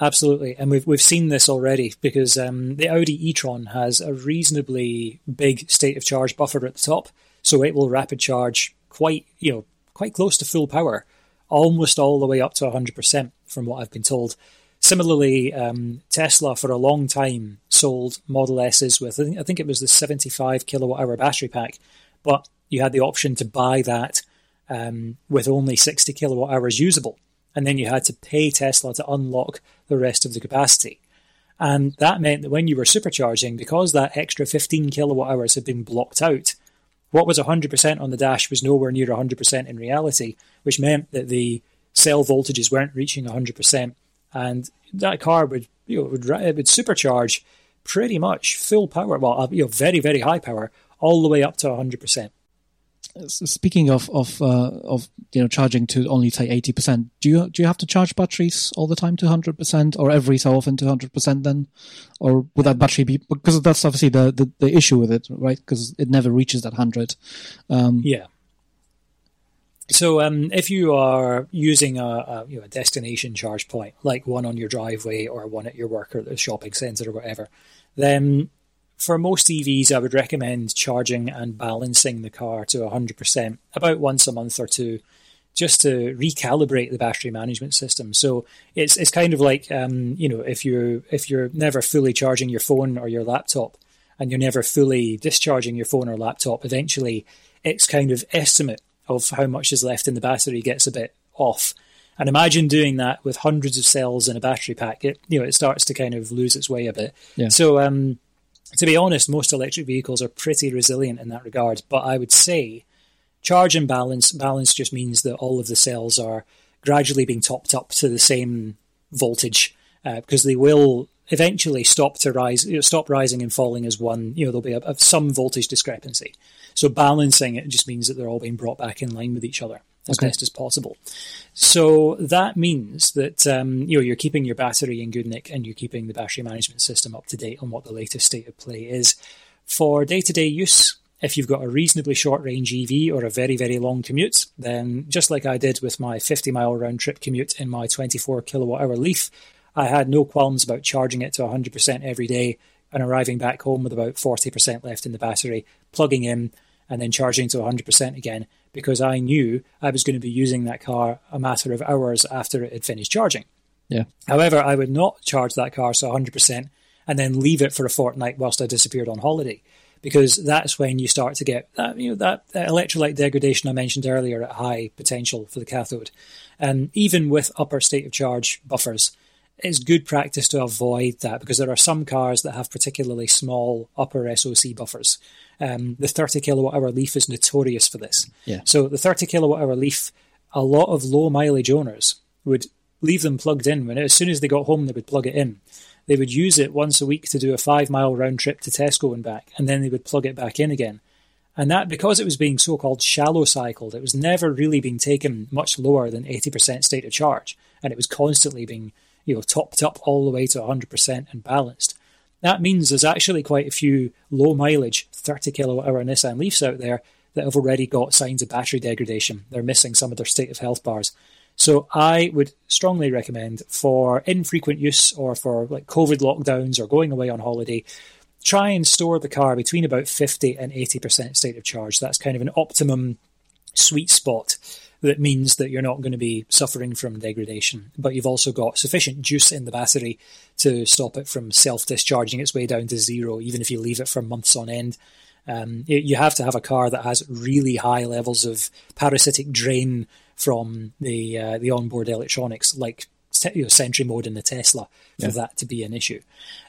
Absolutely, and we've we've seen this already because um, the Audi e-tron has a reasonably big state of charge buffer at the top, so it will rapid charge quite you know quite close to full power, almost all the way up to hundred percent, from what I've been told. Similarly, um, Tesla for a long time sold Model S's with, I think, it was the 75 kilowatt hour battery pack, but you had the option to buy that um, with only 60 kilowatt hours usable. And then you had to pay Tesla to unlock the rest of the capacity. And that meant that when you were supercharging, because that extra 15 kilowatt hours had been blocked out, what was 100% on the dash was nowhere near 100% in reality, which meant that the cell voltages weren't reaching 100% and that car would you know would, would supercharge pretty much full power, well, uh, you know, very very high power, all the way up to hundred percent. Speaking of of uh, of you know charging to only say eighty percent, do you do you have to charge batteries all the time to hundred percent, or every so often to hundred percent? Then, or would that battery be because that's obviously the, the, the issue with it, right? Because it never reaches that hundred. Um, yeah. So, um, if you are using a, a, you know, a, destination charge point, like one on your driveway or one at your work or the shopping centre or whatever, then for most EVs, I would recommend charging and balancing the car to 100% about once a month or two, just to recalibrate the battery management system. So it's it's kind of like um, you know if you if you're never fully charging your phone or your laptop, and you're never fully discharging your phone or laptop, eventually its kind of estimate of how much is left in the battery gets a bit off. And imagine doing that with hundreds of cells in a battery pack. It you know it starts to kind of lose its way a bit. Yeah. So um, to be honest, most electric vehicles are pretty resilient in that regard. But I would say charge and balance. Balance just means that all of the cells are gradually being topped up to the same voltage uh, because they will eventually stop to rise, you know, stop rising and falling as one. You know, there'll be a, a, some voltage discrepancy. So balancing it just means that they're all being brought back in line with each other as okay. best as possible. So that means that um, you know you're keeping your battery in good nick and you're keeping the battery management system up to date on what the latest state of play is. For day to day use, if you've got a reasonably short range EV or a very, very long commute, then just like I did with my 50 mile round trip commute in my 24 kilowatt hour Leaf, I had no qualms about charging it to 100% every day and arriving back home with about 40% left in the battery, plugging in, and then charging to 100% again because I knew I was going to be using that car a matter of hours after it had finished charging. Yeah. However, I would not charge that car to 100% and then leave it for a fortnight whilst I disappeared on holiday because that's when you start to get that, you know, that, that electrolyte degradation I mentioned earlier at high potential for the cathode. And even with upper state of charge buffers, it's good practice to avoid that because there are some cars that have particularly small upper SOC buffers. Um, the 30 kilowatt hour Leaf is notorious for this. Yeah. So the 30 kilowatt hour Leaf, a lot of low mileage owners would leave them plugged in. When as soon as they got home, they would plug it in. They would use it once a week to do a five mile round trip to Tesco and back, and then they would plug it back in again. And that, because it was being so called shallow cycled, it was never really being taken much lower than 80% state of charge. And it was constantly being you know, topped up all the way to 100% and balanced. That means there's actually quite a few low mileage 30 kilowatt hour Nissan Leafs out there that have already got signs of battery degradation. They're missing some of their state of health bars. So I would strongly recommend for infrequent use or for like COVID lockdowns or going away on holiday, try and store the car between about 50 and 80% state of charge. That's kind of an optimum sweet spot that means that you're not going to be suffering from degradation, but you've also got sufficient juice in the battery to stop it from self discharging its way down to zero, even if you leave it for months on end. Um, you have to have a car that has really high levels of parasitic drain from the uh, the onboard electronics, like you know, Sentry mode in the Tesla, for yeah. that to be an issue.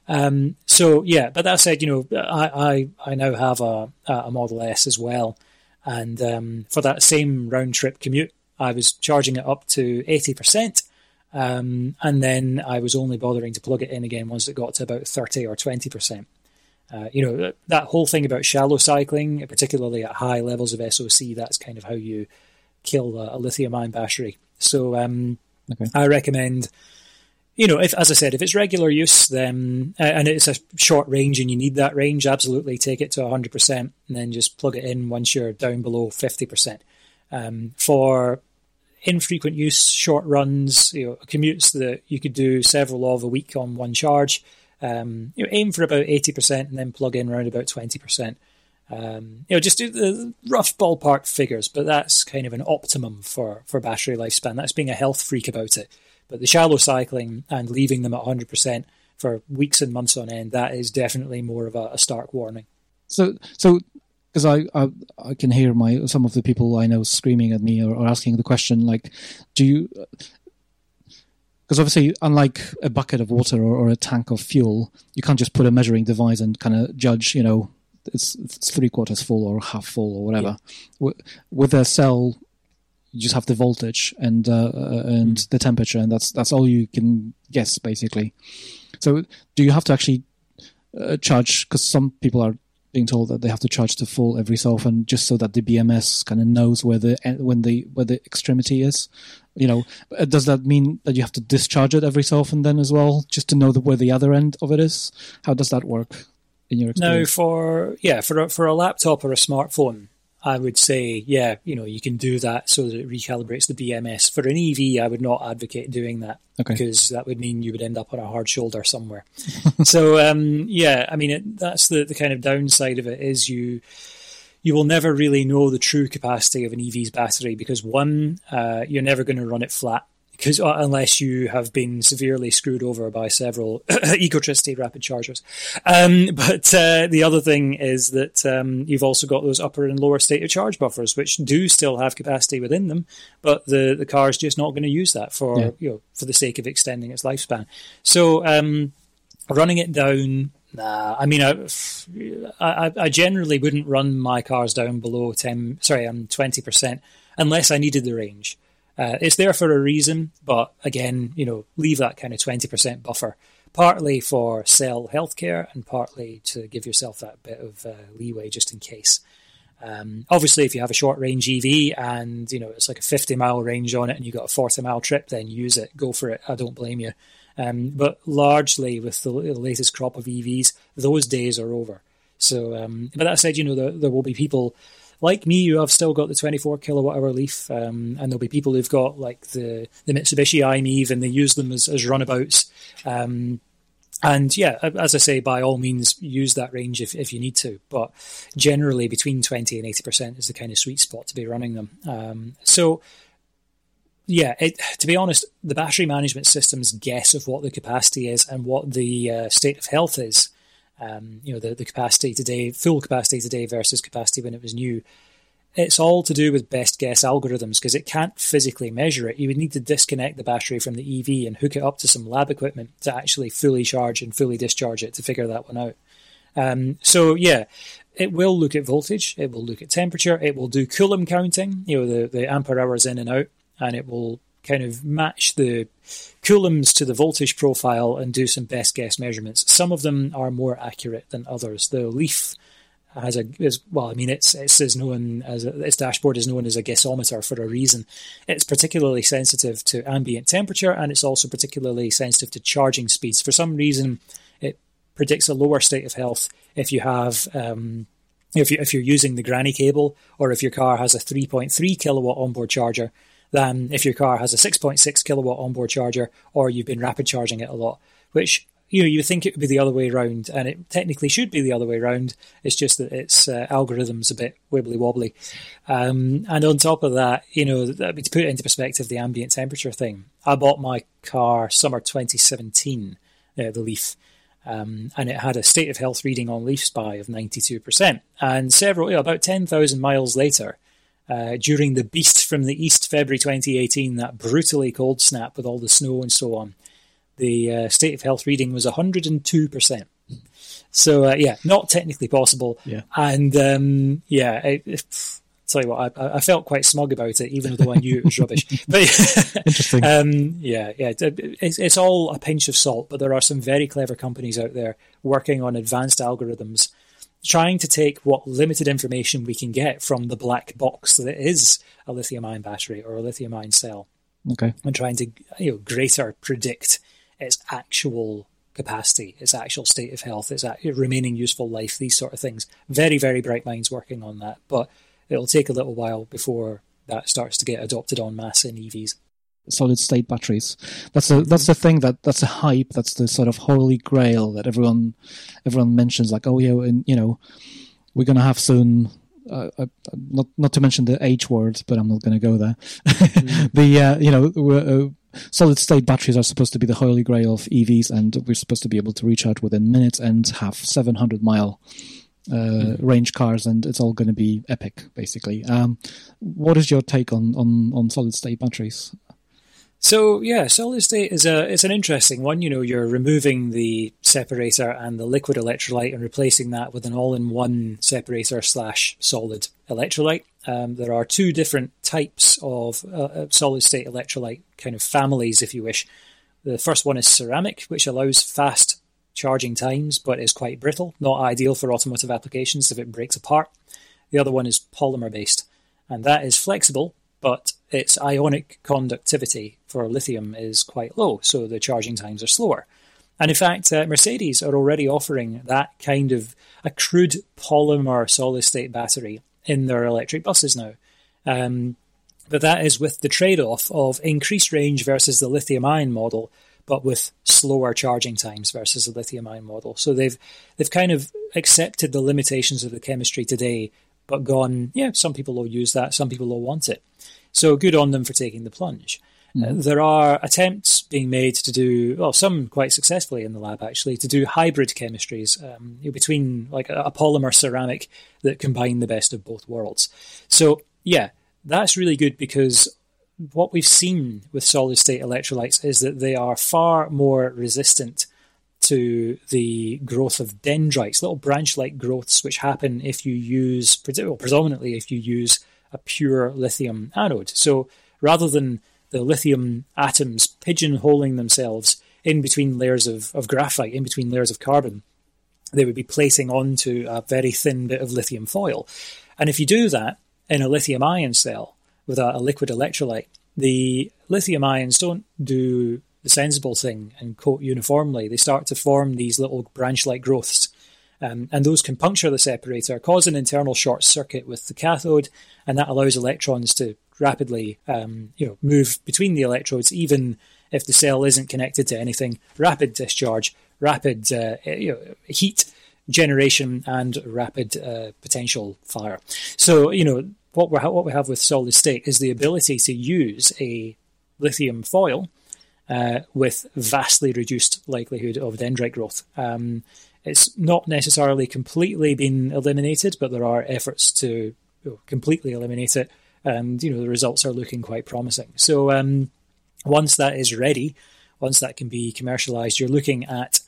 Um, so yeah, but that said, you know, I I, I now have a a Model S as well, and um, for that same round trip commute, I was charging it up to eighty percent. Um, and then I was only bothering to plug it in again once it got to about 30 or 20%. Uh, you know, that whole thing about shallow cycling, particularly at high levels of SOC, that's kind of how you kill a, a lithium ion battery. So um, okay. I recommend, you know, if as I said, if it's regular use, then uh, and it's a short range and you need that range, absolutely take it to 100% and then just plug it in once you're down below 50%. Um, for infrequent use, short runs, you know, commutes that you could do several of a week on one charge. Um, you know, aim for about 80% and then plug in around about 20%. Um, you know, just do the rough ballpark figures, but that's kind of an optimum for, for battery lifespan. That's being a health freak about it. But the shallow cycling and leaving them at 100% for weeks and months on end, that is definitely more of a, a stark warning. So, so because I, I, I can hear my some of the people I know screaming at me or, or asking the question like, do you? Because obviously, unlike a bucket of water or, or, a tank of fuel, you can't just put a measuring device and kind of judge, you know, it's, it's three quarters full or half full or whatever. Yeah. With a cell, you just have the voltage and uh, uh and mm. the temperature, and that's that's all you can guess basically. So, do you have to actually uh, charge? Because some people are being told that they have to charge to full every so often, just so that the BMS kind of knows where the when the where the extremity is. You know, uh, does that mean that you have to discharge it every so often then as well, just to know the, where the other end of it is? How does that work? in your experience? No, for yeah, for a, for a laptop or a smartphone, I would say yeah, you know, you can do that so that it recalibrates the BMS. For an EV, I would not advocate doing that okay. because that would mean you would end up on a hard shoulder somewhere. so um, yeah, I mean, it, that's the the kind of downside of it is you you will never really know the true capacity of an EV's battery because one, uh, you're never going to run it flat because uh, unless you have been severely screwed over by several ecotricity rapid chargers. Um, but uh, the other thing is that um, you've also got those upper and lower state of charge buffers, which do still have capacity within them, but the the car is just not going to use that for yeah. you know for the sake of extending its lifespan. So um, running it down. Nah, I mean, I, I, I generally wouldn't run my cars down below ten. Sorry, I'm um, twenty percent unless I needed the range. Uh, it's there for a reason, but again, you know, leave that kind of 20% buffer, partly for cell healthcare and partly to give yourself that bit of uh, leeway just in case. Um, obviously, if you have a short range EV and you know it's like a 50 mile range on it, and you've got a 40 mile trip, then use it, go for it. I don't blame you. Um, but largely, with the, the, latest crop of EVs, those days are over. So, um, but that said, you know there, there will be people like me, you have still got the 24 kilowatt hour Leaf, um, and there'll be people who've got like the, the Mitsubishi i-MiEV and they use them as, as runabouts. Um, and yeah, as I say, by all means, use that range if, if you need to. But generally, between 20 and 80% is the kind of sweet spot to be running them. Um, so, yeah, it, to be honest, the battery management system's guess of what the capacity is and what the uh, state of health is um, you know, the, the capacity today, full capacity today versus capacity when it was new. It's all to do with best guess algorithms because it can't physically measure it. You would need to disconnect the battery from the EV and hook it up to some lab equipment to actually fully charge and fully discharge it to figure that one out. Um, so yeah, it will look at voltage, it will look at temperature, it will do Coulomb counting, you know, the, the ampere hours in and out, and it will kind of match the coulombs to the voltage profile and do some best guess measurements. Some of them are more accurate than others. The Leaf has a is well, I mean, it's it's known as a, its dashboard is known as a gasometer for a reason. It's particularly sensitive to ambient temperature, and it's also particularly sensitive to charging speeds. For some reason, it predicts a lower state of health if you have. Um, if, you, if you're using the granny cable or if your car has a 3.3 kilowatt onboard charger, than if your car has a 6.6 kilowatt onboard charger or you've been rapid charging it a lot, which you know you think it would be the other way around, and it technically should be the other way around. It's just that its uh, algorithm's a bit wibbly wobbly. Um, and on top of that, you know, to put it into perspective, the ambient temperature thing. I bought my car summer 2017, uh, the Leaf. Um, and it had a state of health reading on Leaf LeafSpy of 92%. And several, you know, about 10,000 miles later, uh, during the Beast from the East, February 2018, that brutally cold snap with all the snow and so on, the uh, state of health reading was 102%. So, uh, yeah, not technically possible. Yeah. And, um, yeah, it, it, tell you what, I, I, felt quite smug about it, even though I knew it was rubbish. But interesting. Um, yeah, yeah, it's, it's all a pinch of salt. But there are some very clever companies out there working on advanced algorithms trying to take what limited information we can get from the black box that is a lithium ion battery or a lithium ion cell. Okay. And trying to you know greater predict its actual capacity, its actual state of health, its remaining useful life, these sort of things. Very, very bright minds working on that, but it'll take a little while before that starts to get adopted en masse in EVs solid state batteries. That's the that's the thing that that's a hype. That's the sort of holy grail that everyone everyone mentions. Like, oh yeah, and you know, we're gonna have soon. Uh, uh, not not to mention the H word, but I'm not going to go there. Mm. the uh, you know uh, solid state batteries are supposed to be the holy grail of EVs, and we're supposed to be able to recharge within minutes and have 700 mile uh, mm. range cars, and it's all going to be epic, basically. Um, what is your take on, on, on solid state batteries? So yeah, solid state is a it's an interesting one. You know, you're removing the separator and the liquid electrolyte and replacing that with an all-in-one separator slash solid electrolyte. Um, there are two different types of uh, uh, solid state electrolyte kind of families, if you wish. The first one is ceramic, which allows fast charging times, but is quite brittle, not ideal for automotive applications if it breaks apart. The other one is polymer based, and that is flexible but its ionic conductivity for lithium is quite low, so the charging times are slower. And in fact, uh, Mercedes are already offering that kind of a crude polymer solid state battery in their electric buses now. Um, but that is with the trade off of increased range versus the lithium ion model, but with slower charging times versus the lithium ion model. So they've they've kind of accepted the limitations of the chemistry today but gone, yeah, some people will use that, some people will want it. So good on them for taking the plunge. Mm. Uh, there are attempts being made to do, well, some quite successfully in the lab actually, to do hybrid chemistries um, between like a, a polymer ceramic that combine the best of both worlds. So, yeah, that's really good because what we've seen with solid state electrolytes is that they are far more resistant to the growth of dendrites, little branch-like growths which happen if you use, well, predominantly if you use a pure lithium anode. So rather than the lithium atoms pigeonholing themselves in between layers of, of graphite, in between layers of carbon, they would be placing onto a very thin bit of lithium foil. And if you do that in a lithium ion cell with a, a liquid electrolyte, the lithium ions don't do the sensible thing and coat uniformly. They start to form these little branch like growths. Um, and those can puncture the separator, cause an internal short circuit with the cathode, and that allows electrons to rapidly um, you know, move between the electrodes, even if the cell isn't connected to anything. Rapid discharge, rapid uh, you know, heat generation, and rapid uh, potential fire. So, you know, what, we what we have with solid state is the ability to use a lithium foil uh, with vastly reduced likelihood of dendrite growth. Um, it's not necessarily completely been eliminated, but there are efforts to completely eliminate it, and you know the results are looking quite promising. So um, once that is ready, once that can be commercialized, you're looking at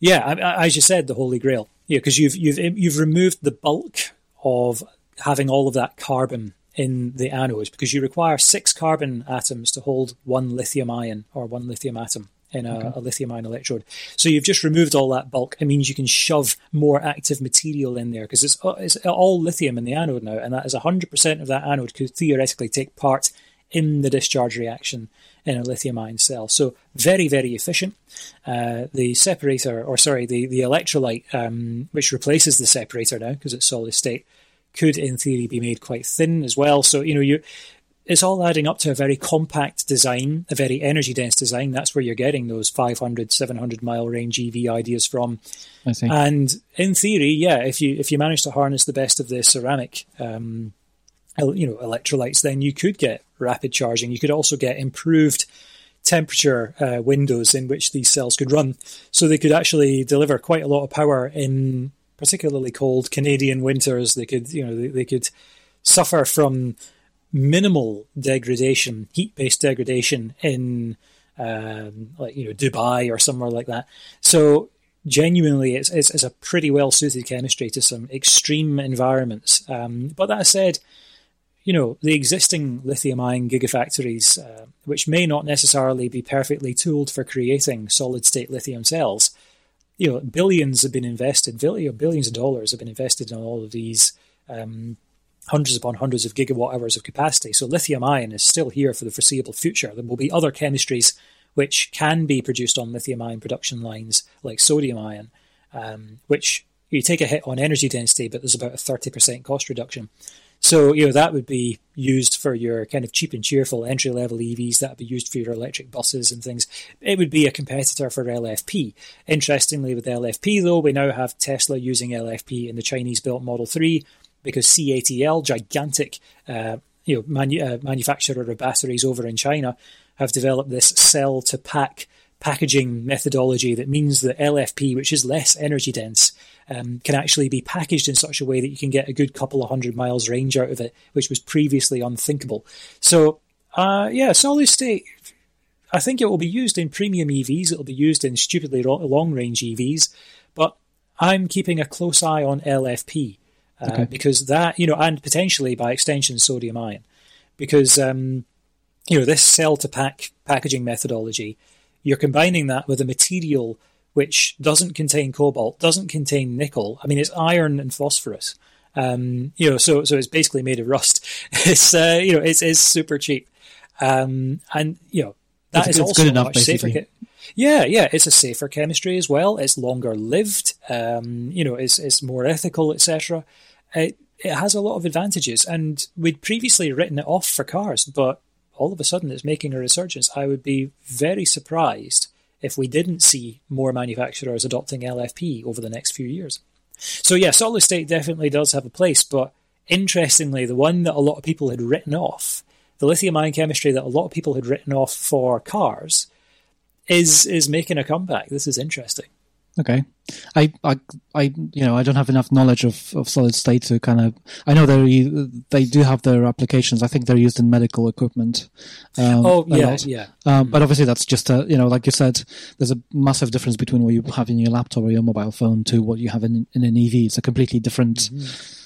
yeah, as you said, the holy grail. Yeah, because you've you've you've removed the bulk of having all of that carbon in the anodes because you require six carbon atoms to hold one lithium ion or one lithium atom in a, okay. a, lithium ion electrode. So you've just removed all that bulk. It means you can shove more active material in there because it's, it's all lithium in the anode now, and that is 100% of that anode could theoretically take part in the discharge reaction in a lithium ion cell. So very, very efficient. Uh, the separator, or sorry, the, the electrolyte, um, which replaces the separator now because it's solid state, could in theory be made quite thin as well. So, you know, you it's all adding up to a very compact design, a very energy dense design. That's where you're getting those 500, 700 mile range EV ideas from. I see. And in theory, yeah, if you if you manage to harness the best of the ceramic, um, you know, electrolytes, then you could get rapid charging. You could also get improved temperature uh, windows in which these cells could run, so they could actually deliver quite a lot of power in particularly cold Canadian winters. They could, you know, they, they could suffer from minimal degradation, heat-based degradation in, um, like you know, Dubai or somewhere like that. So genuinely, it's, it's, it's a pretty well-suited chemistry to some extreme environments. Um, but that said, you know, the existing lithium-ion gigafactories, uh, which may not necessarily be perfectly tooled for creating solid-state lithium cells, you know, billions have been invested, billions of dollars have been invested in all of these um, hundreds upon hundreds of gigawatt hours of capacity. So lithium ion is still here for the foreseeable future. There will be other chemistries which can be produced on lithium ion production lines, like sodium ion, um, which you take a hit on energy density, but there's about a 30% cost reduction. So, you know, that would be used for your kind of cheap and cheerful entry level EVs. That would be used for your electric buses and things. It would be a competitor for LFP. Interestingly, with LFP, though, we now have Tesla using LFP in the Chinese built Model 3 because CATL, gigantic uh, you know, manu- uh, manufacturer of batteries over in China, have developed this cell to pack packaging methodology that means that LFP, which is less energy dense, um, can actually be packaged in such a way that you can get a good couple of hundred miles range out of it, which was previously unthinkable. So, uh, yeah, solid state. I think it will be used in premium EVs. It will be used in stupidly long range EVs, but I'm keeping a close eye on LFP uh, okay. because that you know, and potentially by extension sodium ion, because um, you know this cell to pack packaging methodology. You're combining that with a material which doesn't contain cobalt, doesn't contain nickel. I mean, it's iron and phosphorus. Um, you know, so so it's basically made of rust. It's uh, you know, it's, it's super cheap, um, and you know that it's, is also good enough, much basically. safer. Yeah, yeah, it's a safer chemistry as well. It's longer lived. Um, you know, it's it's more ethical, etc. It it has a lot of advantages, and we'd previously written it off for cars, but all of a sudden it's making a resurgence. I would be very surprised if we didn't see more manufacturers adopting LFP over the next few years. So, yeah, solid state definitely does have a place, but interestingly, the one that a lot of people had written off, the lithium ion chemistry that a lot of people had written off for cars, is is making a comeback. This is interesting. Okay, I, I, I, you know, I don't have enough knowledge of, of solid state to kind of. I know they they do have their applications. I think they're used in medical equipment. Um, oh yeah, yeah. Um, but obviously, that's just a you know, like you said, there's a massive difference between what you have in your laptop or your mobile phone to what you have in in an EV. It's a completely different. Mm-hmm.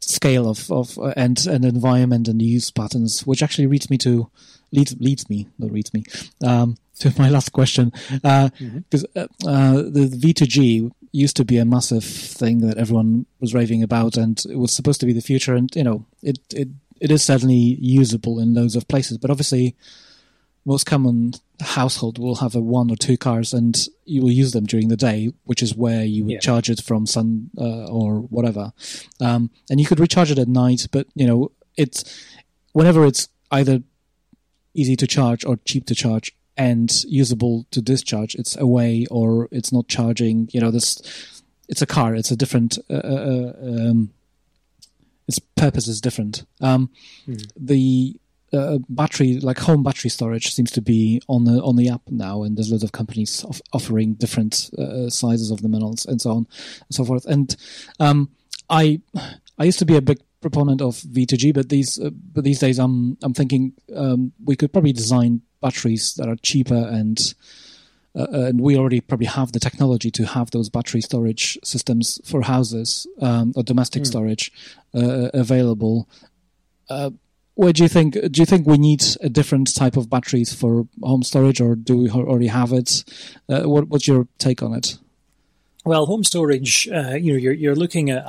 Scale of of uh, and and environment and use patterns, which actually leads me to leads leads me not reads me um, to my last question because uh, mm-hmm. uh, uh, the V2G used to be a massive thing that everyone was raving about, and it was supposed to be the future. And you know, it it it is certainly usable in loads of places, but obviously most common household will have a one or two cars, and you will use them during the day, which is where you would Yeah. charge it from sun uh, or whatever. Um, and you could recharge it at night, but you know it's whenever it's either easy to charge or cheap to charge and usable to discharge, it's away or it's not charging. You know, this it's a car. It's a different. Uh, uh, um, its purpose is different. Um, The uh, battery, like home battery storage, seems to be on the on the app now, and there's loads of companies off- offering different uh, sizes of them and, and so on and so forth. And um, I I used to be a big proponent of V2G, but these uh, but these days I'm I'm thinking um, we could probably design batteries that are cheaper and uh, and we already probably have the technology to have those battery storage systems for houses um, or domestic storage uh, available. Uh, what do you think? Do you think we need a different type of batteries for home storage, or do we already have it? Uh, what, what's your take on it? Well, home storage, uh, you know, you're you're looking at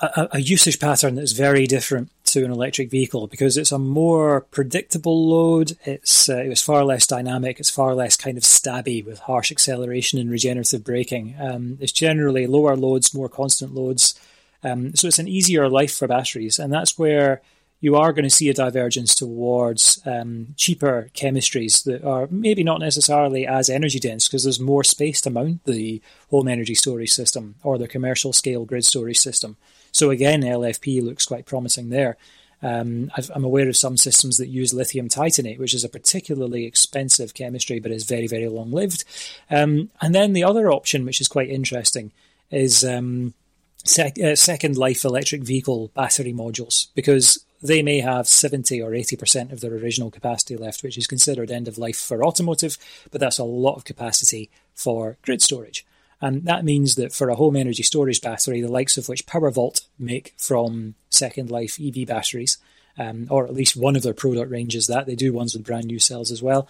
a, a, usage pattern that's very different to an electric vehicle because it's a more predictable load. It's uh, it was far less dynamic. It's far less kind of stabby with harsh acceleration and regenerative braking. Um, it's generally lower loads, more constant loads. Um, so it's an easier life for batteries, and that's where you are going to see a divergence towards um, cheaper chemistries that are maybe not necessarily as energy dense because there's more space to mount the home energy storage system or the commercial scale grid storage system. So again, LFP looks quite promising there. Um, I've, I'm aware of some systems that use lithium titanate, which is a particularly expensive chemistry, but is very, very long lived. Um, and then the other option, which is quite interesting, is um, sec- uh, second life electric vehicle battery modules because they may have 70 or 80% of their original capacity left, which is considered end of life for automotive, but that's a lot of capacity for grid storage. And that means that for a home energy storage battery, the likes of which PowerVault make from Second Life EV batteries, um, or at least one of their product ranges that they do ones with brand new cells as well.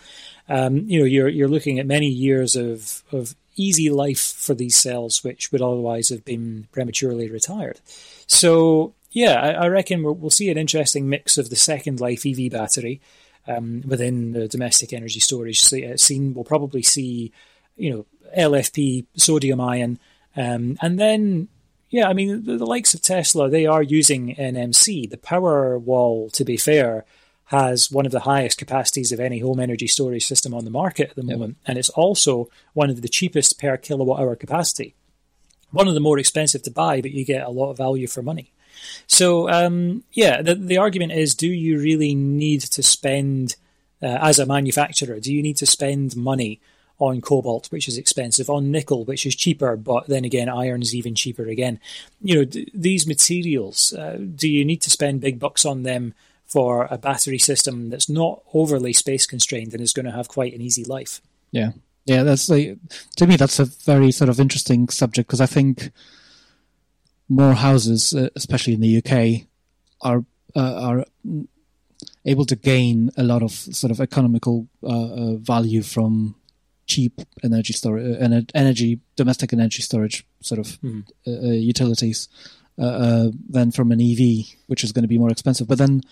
Um, you know, you're you're looking at many years of of easy life for these cells, which would otherwise have been prematurely retired. So yeah, I, I reckon we'll, we'll see an interesting mix of the Second Life EV battery um, within the domestic energy storage scene. We'll probably see, you know, LFP, sodium ion, um, and then yeah, I mean the, the, likes of Tesla, they are using NMC. The Powerwall, to be fair, has one of the highest capacities of any home energy storage system on the market at the moment, and it's also one of the cheapest per kilowatt hour capacity. One of the more expensive to buy, but you get a lot of value for money. So um, yeah, the, the argument is: Do you really need to spend, uh, as a manufacturer, do you need to spend money on cobalt, which is expensive, on nickel, which is cheaper, but then again, iron's even cheaper again. You know, d- these materials, uh, do you need to spend big bucks on them for a battery system that's not overly space constrained and is going to have quite an easy life? Yeah, yeah, that's like to me that's a very sort of interesting subject because I think more houses, uh, especially in the UK, are uh, are able to gain a lot of sort of economical uh, value from cheap energy storage, uh, energy domestic energy storage sort of mm. uh, utilities uh, than from an EV, which is going to be more expensive. But then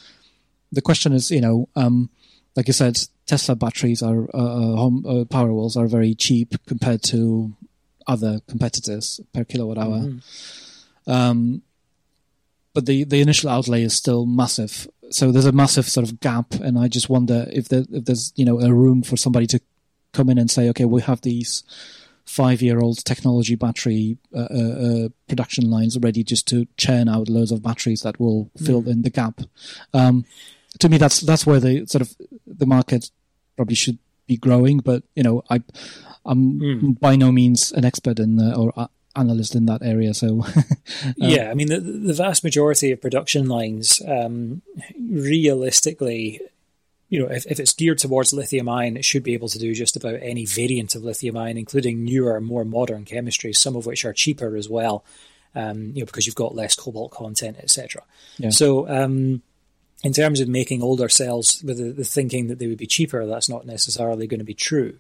the question is, you know, um, like you said, Tesla batteries are home Powerwalls are very cheap compared to other competitors per kilowatt hour. Mm-hmm. Um, but the, the initial outlay is still massive. So there's a massive sort of gap, and I just wonder if there, if there's you know a room for somebody to come in and say, okay, we have these five year old technology battery uh, uh, production lines ready just to churn out loads of batteries that will fill mm. in the gap. Um, to me, that's that's where the sort of the market probably should be growing. But you know, I I'm mm. by no means an expert in the, or uh, analyst in that area. So um, yeah, I mean, the, the vast majority of production lines, um, realistically, you know, if, if it's geared towards lithium ion, it should be able to do just about any variant of lithium ion, including newer, more modern chemistries, some of which are cheaper as well, um, you know, because you've got less cobalt content, etc. Yeah. So, um, in terms of making older cells with the, the, thinking that they would be cheaper, that's not necessarily going to be true.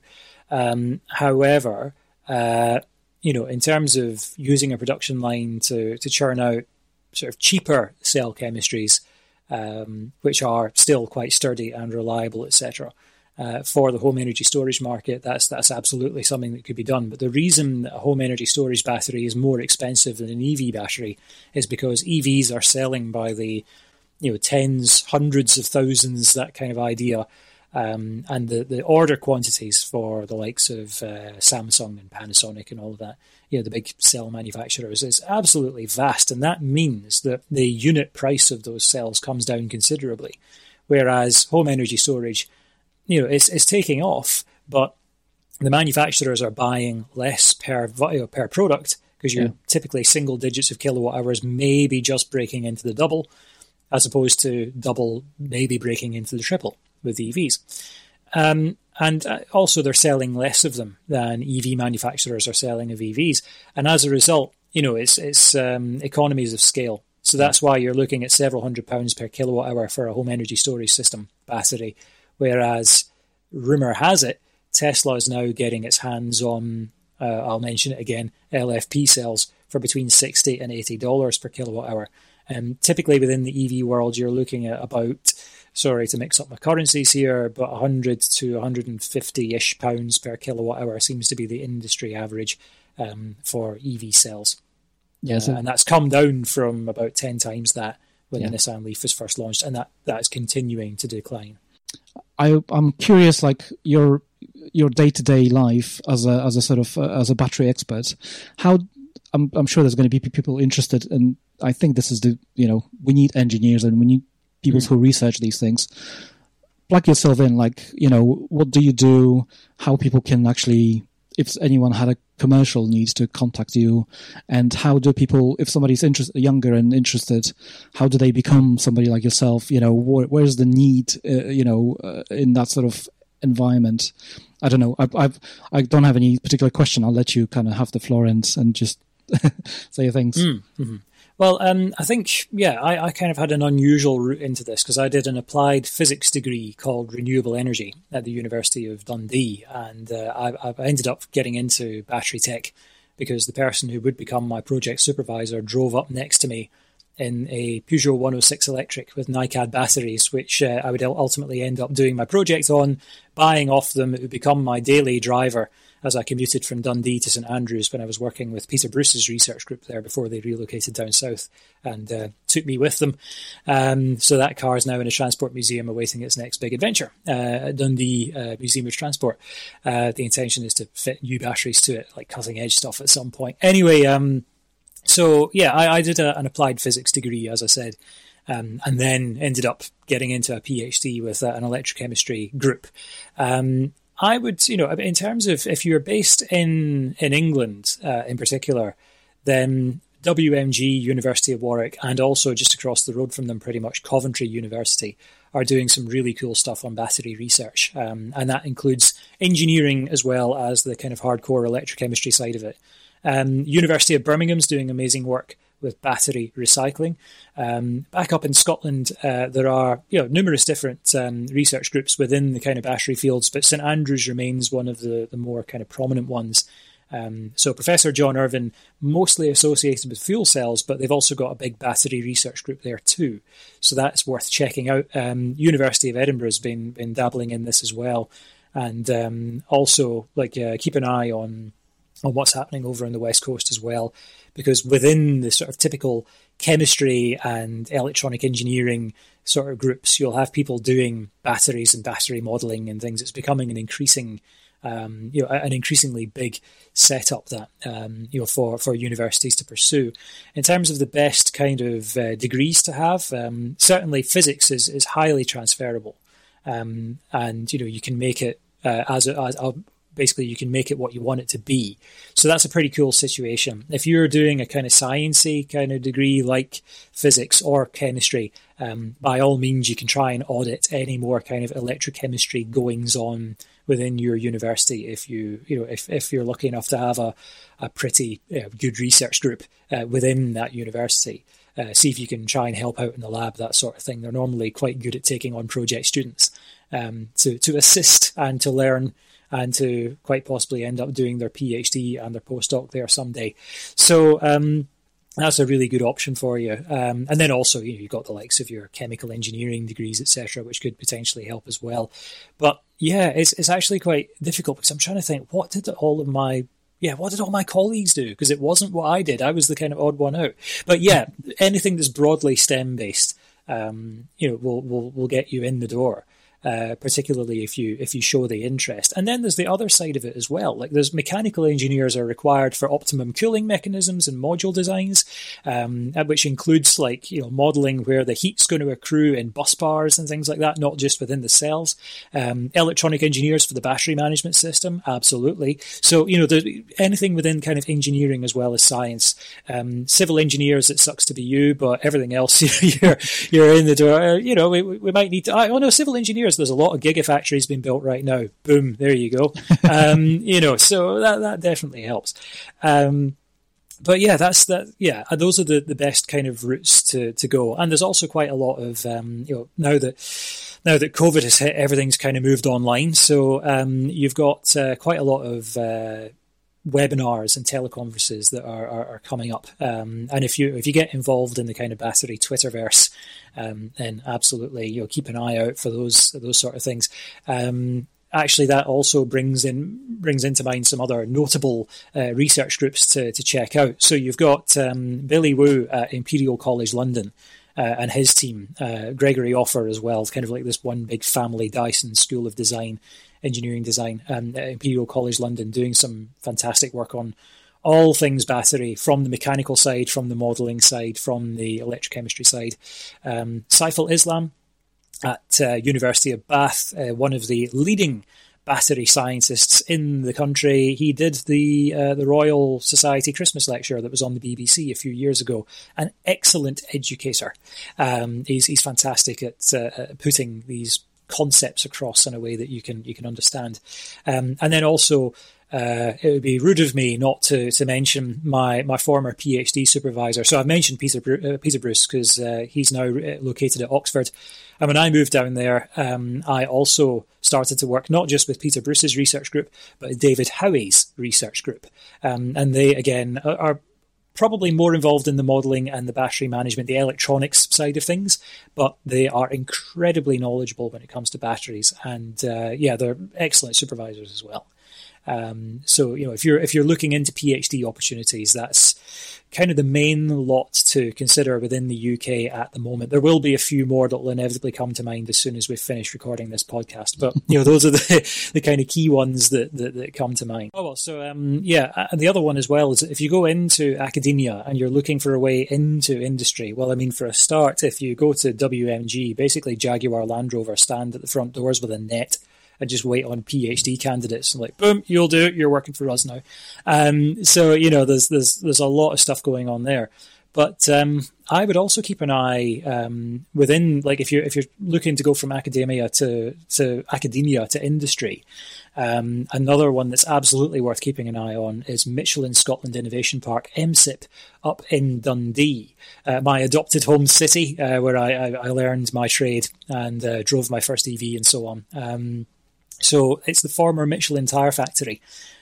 Um, however, uh, you know, in terms of using a production line to to churn out sort of cheaper cell chemistries, um, which are still quite sturdy and reliable, etc. uh, for the home energy storage market, that's that's absolutely something that could be done. But the reason a home energy storage battery is more expensive than an EV battery is because EVs are selling by the you know tens, hundreds of thousands, that kind of idea. Um, and the, the order quantities for the likes of uh, Samsung and Panasonic and all of that, you know, the big cell manufacturers is absolutely vast. And that means that the unit price of those cells comes down considerably. Whereas home energy storage you know, it's, it's taking off, but the manufacturers are buying less per you know, per product because you're yeah. typically single digits of kilowatt hours, maybe just breaking into the double, as opposed to double maybe breaking into the triple with EVs. Um, and uh, also, they're selling less of them than EV manufacturers are selling of EVs, and as a result, you know, it's it's um, economies of scale. So that's why you're looking at several hundred pounds per kilowatt hour for a home energy storage system battery Whereas rumor has it, Tesla is now getting its hands on, uh, I'll mention it again, LFP cells for between 60 and $80 per kilowatt hour. Um, typically within the EV world, you're looking at about, sorry to mix up my currencies here, but 100 to 150 ish pounds per kilowatt hour seems to be the industry average um, for EV cells. Yes, uh, and that's come down from about 10 times that when yeah. the Nissan Leaf was first launched, and that, that is continuing to decline. I, I'm curious, like your your day to day life as a as a sort of uh, as a battery expert. How I'm I'm sure there's going to be people interested, and I think this is the you know we need engineers and we need people mm. who research these things. Plug yourself in, like you know, what do you do? How people can actually if anyone had a commercial need to contact you and how do people if somebody's interested younger and interested how do they become somebody like yourself you know where, where's the need uh, you know uh, in that sort of environment i don't know I, I've, i do not have any particular question i'll let you kind of have the floor and, and just say things mm, mm-hmm. Well, um, I think, yeah, I, I, kind of had an unusual route into this because I did an applied physics degree called renewable energy at the University of Dundee. And uh, I, I, ended up getting into battery tech because the person who would become my project supervisor drove up next to me in a Peugeot 106 electric with NiCad batteries, which uh, I would ultimately end up doing my project on, buying off them. It would become my daily driver as I commuted from Dundee to St Andrews when I was working with Peter Bruce's research group there before they relocated down south and uh, took me with them. Um, so that car is now in a transport museum awaiting its next big adventure uh, at Dundee uh, Museum of Transport. Uh, the intention is to fit new batteries to it, like cutting edge stuff at some point. Anyway, um, so yeah, I, I did a, an applied physics degree, as I said. Um, and then ended up getting into a PhD with uh, an electrochemistry group. Um, I would, you know, in terms of if you're based in in England uh, in particular, then WMG, University of Warwick, and also just across the road from them, pretty much Coventry University, are doing some really cool stuff on battery research, um, and that includes engineering as well as the kind of hardcore electrochemistry side of it. Um, University of Birmingham's doing amazing work with battery recycling. Um, back up in Scotland, uh, there are you know numerous different um, research groups within the kind of battery fields, but St Andrews remains one of the, the more kind of prominent ones. Um, so Professor John Irvine, mostly associated with fuel cells, but they've also got a big battery research group there too. So that's worth checking out. Um, University of Edinburgh has been been dabbling in this as well, and um, also like uh, keep an eye on on what's happening over on the west coast as well because within the sort of typical chemistry and electronic engineering sort of groups, you'll have people doing batteries and battery modeling and things. It's becoming an increasing, um, you know, an increasingly big setup that um, you know for for universities to pursue. In terms of the best kind of uh, degrees to have, um, certainly physics is is highly transferable, um, and you know you can make it uh, as, as a, basically you can make it what you want it to be. So that's a pretty cool situation. If you're doing a kind of sciencey kind of degree like physics or chemistry, um, by all means you can try and audit any more kind of electrochemistry goings on within your university if you you know if, if you're lucky enough to have a, a pretty good research group uh, within that university. Uh, see if you can try and help out in the lab, that sort of thing. They're normally quite good at taking on project students um, to to assist and to learn and to quite possibly end up doing their PhD and their postdoc there someday. So, um, that's a really good option for you. Um, and then also, you know, you've got the likes of your chemical engineering degrees, etc., which could potentially help as well. But yeah, it's it's actually quite difficult because I'm trying to think what did all of my yeah, what did all my colleagues do? Because it wasn't what I did. I was the kind of odd one out. But yeah, anything that's broadly STEM based, um, you know, will will will get you in the door uh, particularly if you if you show the interest. And then there's the other side of it as well. Like there's mechanical engineers are required for optimum cooling mechanisms and module designs, um, which includes like you know modelling where the heat's going to accrue in bus bars and things like that, not just within the cells. Um, electronic engineers for the battery management system, absolutely. So you know anything within kind of engineering as well as science. Um, civil engineers, it sucks to be you, but everything else you're you're in the door. Uh, you know we, we might need to. oh no, civil engineers there's a lot of gigafactories being built right now. Boom, there you go. um, you know, so that that definitely helps. Um, but yeah, that's that. Yeah, those are the, the best kind of routes to, to go. And there's also quite a lot of um, you know now that now that COVID has hit, everything's kind of moved online. So um, you've got uh, quite a lot of uh, webinars and teleconferences that are, are, are coming up. Um, and if you if you get involved in the kind of battery Twitterverse, um, then absolutely you know keep an eye out for those those sort of things. Um, actually, that also brings in brings into mind some other notable uh, research groups to to check out. So you've got um, Billy Wu at Imperial College London. Uh, and his team, uh, Gregory Offer as well, kind of like this one big family Dyson School of Design engineering design um, at Imperial College London, doing some fantastic work on all things battery from the mechanical side, from the modelling side, from the electrochemistry side. Um, Saiful Islam at uh, University of Bath, uh, one of the leading battery scientists in the country. He did the uh, the Royal Society Christmas lecture that was on the BBC a few years ago. An excellent educator. Um, he's he's fantastic at, uh, at putting these concepts across in a way that you can you can understand. Um, and then also, uh, it would be rude of me not to, to mention my, my former PhD supervisor. So I've mentioned Peter uh, Peter Bruce because uh, he's now uh, located at Oxford. And when I moved down there, um, I also started to work not just with Peter Bruce's research group, but David Howey's research group. Um, and they again are probably more involved in the modeling and the battery management, the electronics side of things, but they are incredibly knowledgeable when it comes to batteries. And uh, yeah, they're excellent supervisors as well. Um, so you know, if you're if you're looking into PhD opportunities, that's kind of the main lot to consider within the UK at the moment. There will be a few more that will inevitably come to mind as soon as we finish recording this podcast. But you know, those are the the kind of key ones that that, that come to mind. Oh well, so um, yeah, and the other one as well is if you go into academia and you're looking for a way into industry. Well, I mean, for a start, if you go to WMG, basically Jaguar Land Rover stand at the front doors with a net and just wait on PhD candidates and like, boom, you'll do it. You're working for us now. Um, so you know, there's there's there's a lot of stuff going on there. But um, I would also keep an eye um, within, like, if you're if you're looking to go from academia to to academia to industry. Um, another one that's absolutely worth keeping an eye on is Michelin Scotland Innovation Park, MSIP, up in Dundee, uh, my adopted home city, uh, where I, I, I, learned my trade and uh, drove my first EV and so on. So it's the former Michelin tire factory,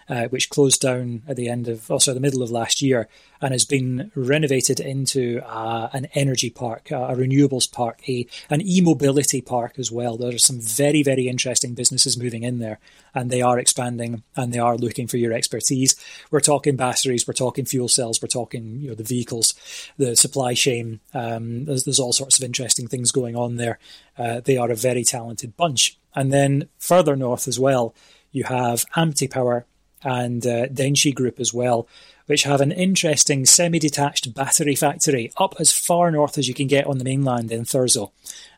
uh, which closed down at the end of, also the middle of last year, and has been renovated into uh, an energy park, a renewables park, a an e-mobility park as well. There are some very very interesting businesses moving in there, and they are expanding and they are looking for your expertise. We're talking batteries, we're talking fuel cells, we're talking you know the vehicles, the supply chain. Um, there's, there's all sorts of interesting things going on there. Uh, they are a very talented bunch. And then further north as well, you have AMTE Power and uh, Denchi Group as well, which have an interesting semi detached battery factory up as far north as you can get on the mainland in Thurso.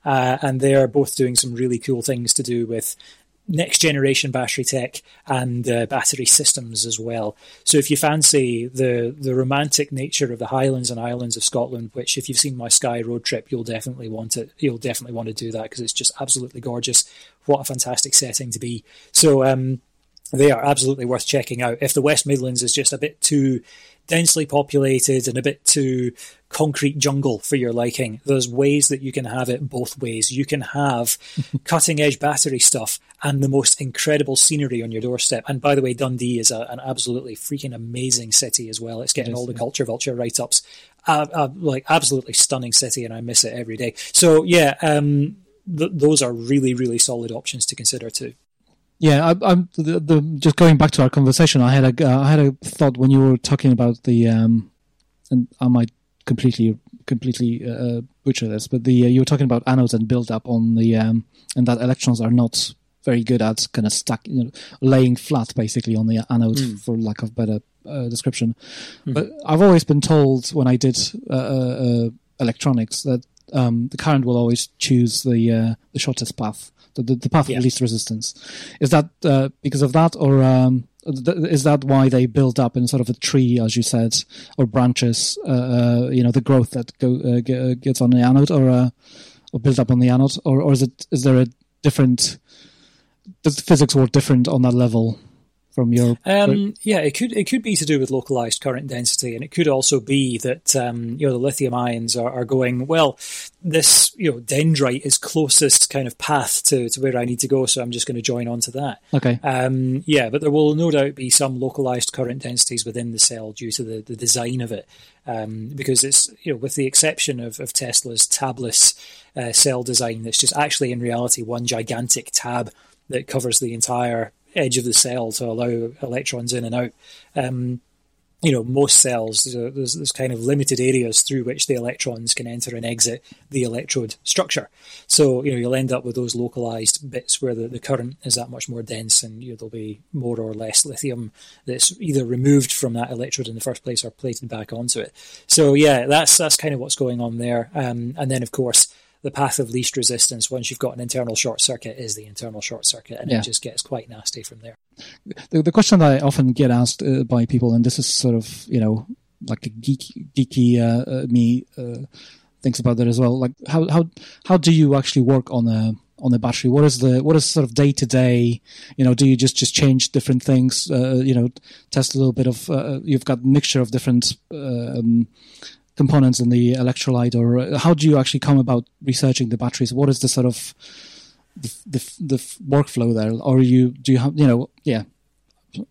Uh, and they are both doing some really cool things to do with next generation battery tech and uh, battery systems as well. So if you fancy the the romantic nature of the Highlands and Islands of Scotland, which if you've seen my Skye road trip, you'll definitely want it. You'll definitely want to do that because it's just absolutely gorgeous. What a fantastic setting to be. So um, they are absolutely worth checking out. If the West Midlands is just a bit too densely populated and a bit too concrete jungle for your liking. There's ways that you can have it both ways. You can have cutting edge battery stuff and the most incredible scenery on your doorstep. And by the way, Dundee is a, an absolutely freaking amazing city as well. It's getting yes, all the yeah. culture vulture write ups. Uh, uh, like absolutely stunning city, and I miss it every day. So yeah, um, th- those are really really solid options to consider too. Yeah, I, am the, the, just going back to our conversation. I had a uh, I had a thought when you were talking about the um, and I might completely completely uh, butcher this, but the uh, you were talking about anodes and build up on the um, and that electrons are not very good at kind of stack, you know, laying flat basically on the anode, mm. for lack of better uh, description. Mm. But I've always been told when I did uh, uh, electronics that um, the current will always choose the uh, the shortest path, the, the, the path yeah. of least resistance. Is that because of that, or um, is that why they build up in sort of a tree, as you said, or branches? Uh, uh, you know, the growth that go, uh, gets on the anode, or uh, or built up on the anode, or or is it is there a different? Does the physics work different on that level? From your um, yeah it could it could be to do with localized current density and it could also be that um, you know the lithium ions are, are, going well this you know dendrite is closest kind of path to, to where I need to go so I'm just going to join onto that. Okay. Um, yeah but there will no doubt be some localized current densities within the cell due to the, the design of it. Um, because it's you know with the exception of, of Tesla's tabless uh, cell design that's just actually in reality one gigantic tab that covers the entire edge of the cell to allow electrons in and out. Um, you know, most cells, there's, there's kind of limited areas through which the electrons can enter and exit the electrode structure. So, you know, you'll end up with those localized bits where the, the current is that much more dense and you know, there'll be more or less lithium that's either removed from that electrode in the first place or plated back onto it. So, yeah, that's, that's kind of what's going on there. Um, and then, of course, the path of least resistance once you've got an internal short circuit is the internal short circuit, and yeah. it just gets quite nasty from there. The, the question that I often get asked uh, by people, and this is sort of you know like a geek, geeky uh, uh, me uh, thinks about that as well. Like how how how do you actually work on a on the battery? What is the what is sort of day to day? You know, do you just just change different things? Uh, you know, test a little bit of. Uh, you've got mixture of different um, components in the electrolyte, or uh, how do you actually come about researching the batteries? What is the sort of the, the, the workflow there, or you do you have you know yeah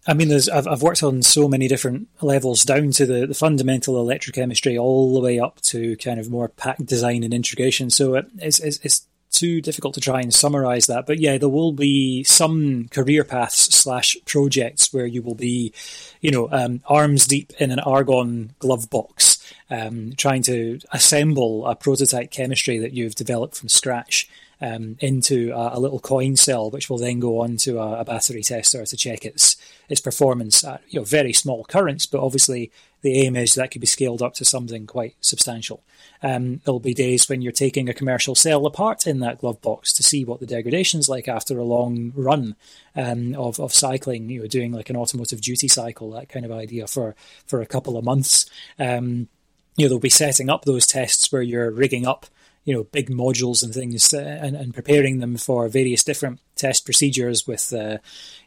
I mean, there's I've, I've worked on so many different levels, down to the, the fundamental electrochemistry, all the way up to kind of more pack design and integration. So it, it's, it's, it's too difficult to try and summarize that. But yeah, there will be some career paths slash projects where you will be, you know, um, arms deep in an argon glove box um, trying to assemble a prototype chemistry that you've developed from scratch um, into a, a, little coin cell, which will then go on to a, a, battery tester to check its its performance at you know very small currents. But obviously, the aim is that could be scaled up to something quite substantial. Um, there'll be days when you're taking a commercial cell apart in that glove box to see what the degradation's like after a long run um, of of cycling. You know, doing like an automotive duty cycle, that kind of idea for for a couple of months. Um, you know, they'll be setting up those tests where you're rigging up, you know, big modules and things uh, and, and preparing them for various different test procedures with, uh,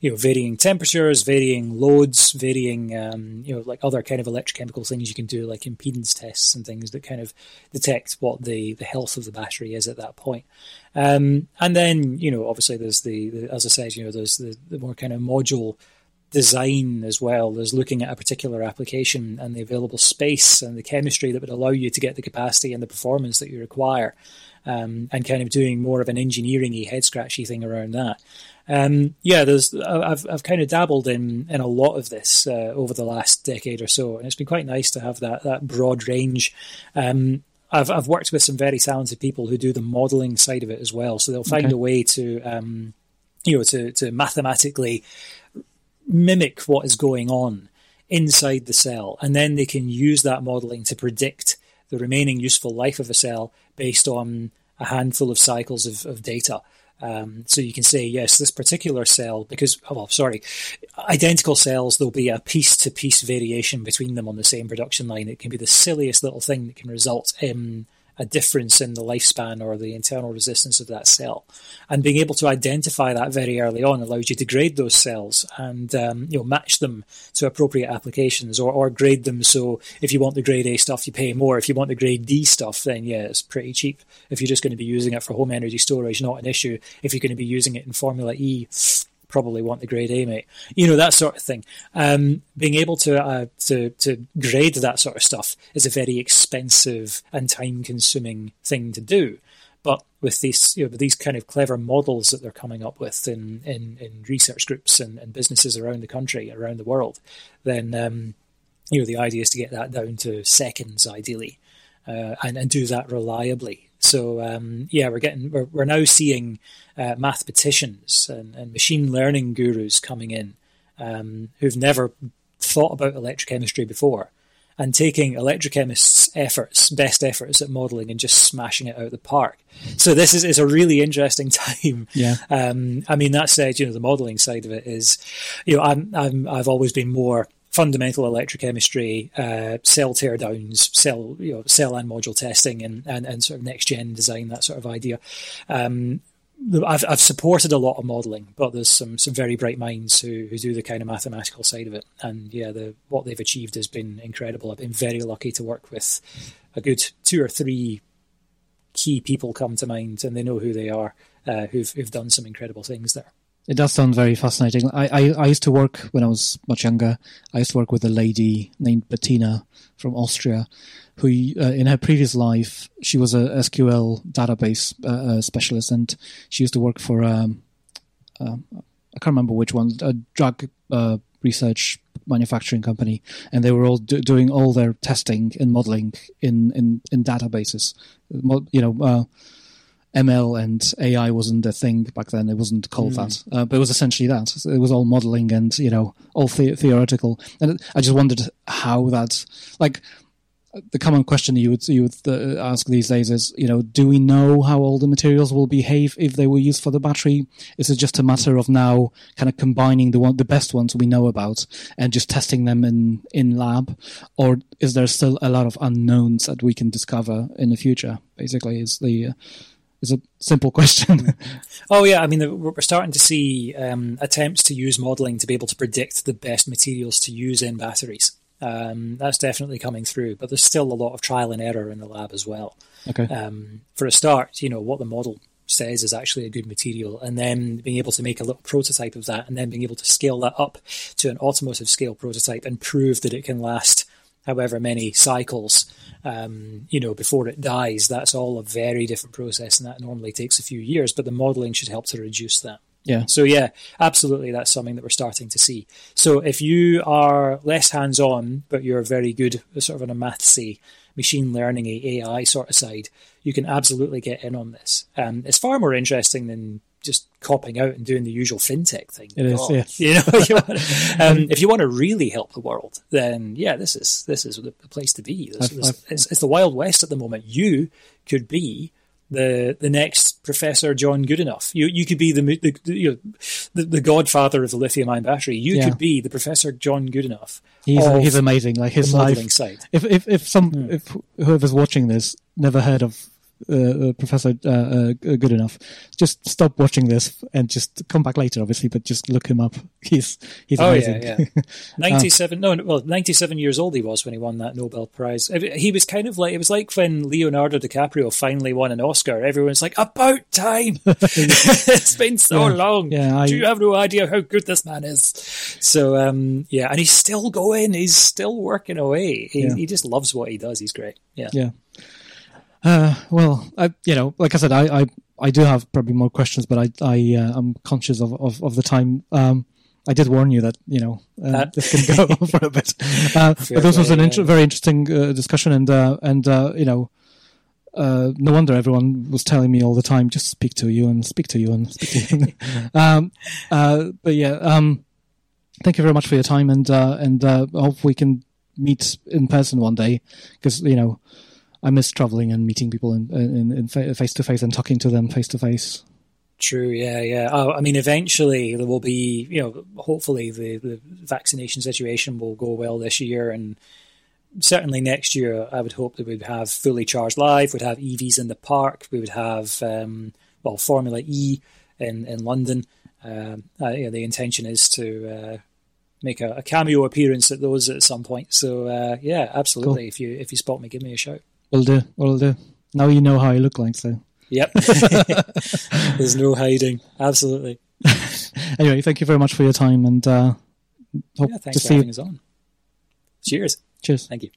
you know, varying temperatures, varying loads, varying, um, you know, like other kind of electrochemical things you can do, like impedance tests and things that kind of detect what the, the health of the battery is at that point. Um, and then, you know, obviously there's the, the, as I said, you know, there's the, the more kind of module design as well. There's looking at a particular application and the available space and the chemistry that would allow you to get the capacity and the performance that you require, um, and kind of doing more of an engineering-y, head scratchy thing around that. Um, yeah, there's I've I've kind of dabbled in in a lot of this uh, over the last decade or so, and it's been quite nice to have that that broad range. Um, I've I've worked with some very talented people who do the modelling side of it as well, so they'll find okay. a way to um, you know to to mathematically mimic what is going on inside the cell, and then they can use that modeling to predict the remaining useful life of a cell based on a handful of cycles of, of data. Um, so you can say, yes, this particular cell, because, oh, well, sorry, identical cells, there'll be a piece to piece variation between them on the same production line. It can be the silliest little thing that can result in a difference in the lifespan or the internal resistance of that cell. And being able to identify that very early on allows you to grade those cells and um, you know match them to appropriate applications or, or grade them so if you want the grade A stuff you pay more. If you want the grade D stuff then yeah it's pretty cheap. If you're just going to be using it for home energy storage, not an issue. If you're going to be using it in Formula E, probably want the grade A, mate. You know that sort of thing. Um, being able to uh, to to grade that sort of stuff is a very expensive and time-consuming thing to do. But with these, you know, these kind of clever models that they're coming up with in in, in research groups and, and businesses around the country, around the world, then um, you know the idea is to get that down to seconds, ideally, uh, and and do that reliably so um, yeah, we're getting we're, we're now seeing uh, mathematicians and, and, machine learning gurus coming in um, who've never thought about electrochemistry before and taking electrochemists' efforts, best efforts at modelling, and just smashing it out of the park. So this is, is a really interesting time. Yeah. Um, I mean, that said, you know, the modelling side of it is, you know, I'm, I'm I've always been more fundamental electrochemistry, uh, cell teardowns, cell you know cell and module testing, and, and, and sort of next gen design, that sort of idea. Um, I've I've supported a lot of modelling, but there's some some very bright minds who, who do the kind of mathematical side of it, and yeah, the what they've achieved has been incredible. I've been very lucky to work with a good two or three key people come to mind, and they know who they are, uh, who've who've done some incredible things there. It does sound very fascinating. I, I, I, used to work when I was much younger. I used to work with a lady named Bettina from Austria, who uh, in her previous life she was a SQL database uh, uh, specialist, and she used to work for um, uh, I can't remember which one, a drug uh, research manufacturing company, and they were all do- doing all their testing and modeling in in, in databases. You know uh, ML and AI wasn't a thing back then. It wasn't called mm. that, uh, but it was essentially that. It was all modeling and you know all the- theoretical. And I just wondered how that, like, the common question you would you would uh, ask these days is, you know, do we know how all the materials will behave if they were used for the battery? Is it just a matter of now kind of combining the one the best ones we know about and just testing them in in lab, or is there still a lot of unknowns that we can discover in the future? Basically, is the uh, is a simple question. oh yeah, I mean we're starting to see um, attempts to use modelling to be able to predict the best materials to use in batteries. Um, that's definitely coming through, but there's still a lot of trial and error in the lab as well. Okay. Um, for a start, you know what the model says is actually a good material, and then being able to make a little prototype of that, and then being able to scale that up to an automotive scale prototype and prove that it can last however many cycles, um, you know, before it dies. That's all a very different process, and that normally takes a few years. But the modelling should help to reduce that. Yeah. So yeah, absolutely, that's something that we're starting to see. So if you are less hands-on, but you're very good, sort of on a mathsy, machine learning, AI sort of side, you can absolutely get in on this. Um, it's far more interesting than just copping out and doing the usual fintech thing. It is, yes. You know, you um, if you want to really help the world, then yeah, this is this is the place to be. This, I've, this, I've, it's, it's, the wild west at the moment. You could be the the next Professor John Goodenough. You you could be the the, the you know the, the, godfather of the lithium ion battery. You yeah. could be the Professor John Goodenough. He's he's amazing. Like his life. Side. If if if some hmm. if whoever's watching this never heard of uh, uh, Professor uh, uh, Goodenough, just stop watching this and just come back later, obviously, but just look him up. He's he's oh, amazing. Yeah, yeah. Ninety-seven, no, well, ninety-seven years old he was when he won that Nobel Prize. He was kind of like it was like when Leonardo DiCaprio finally won an Oscar. Everyone's like, "About time! it's been so yeah, long. Yeah, I, Do you have no idea how good this man is?" So, um, yeah, and he's still going. He's still working away. He, he just loves what he does. He's great. Yeah, yeah. Uh, well, I, you know, like I said, I, I, I do have probably more questions, but I, I, uh, I'm conscious of, of, of the time. Um, I did warn you that you know uh, this can go on for a bit. Uh, but this was an inter- very interesting uh, discussion, and uh, and uh, you know, uh, no wonder everyone was telling me all the time, just speak to you and speak to you and speak to you. um, but yeah, um, thank you very much for your time, and and hope we can meet in person one day because you know I miss traveling and meeting people in, in, in face to face and talking to them face to face. True. Yeah. Yeah. Oh, I mean, eventually there will be, you know, hopefully the, the vaccination situation will go well this year and certainly next year, I would hope that we'd have fully charged live. We'd have EVs in the park. We would have um, well Formula E in in London. Um, uh, yeah, the intention is to uh, make a, a, cameo appearance at those at some point. So uh, yeah, absolutely. Cool. If you if you spot me, give me a shout. We'll do. We'll do. Now you know how I look like. So yep, there's no hiding. Absolutely. anyway, thank you very much for your time, and uh, hope yeah, thanks to for see having you. us on. Cheers. Cheers. Thank you.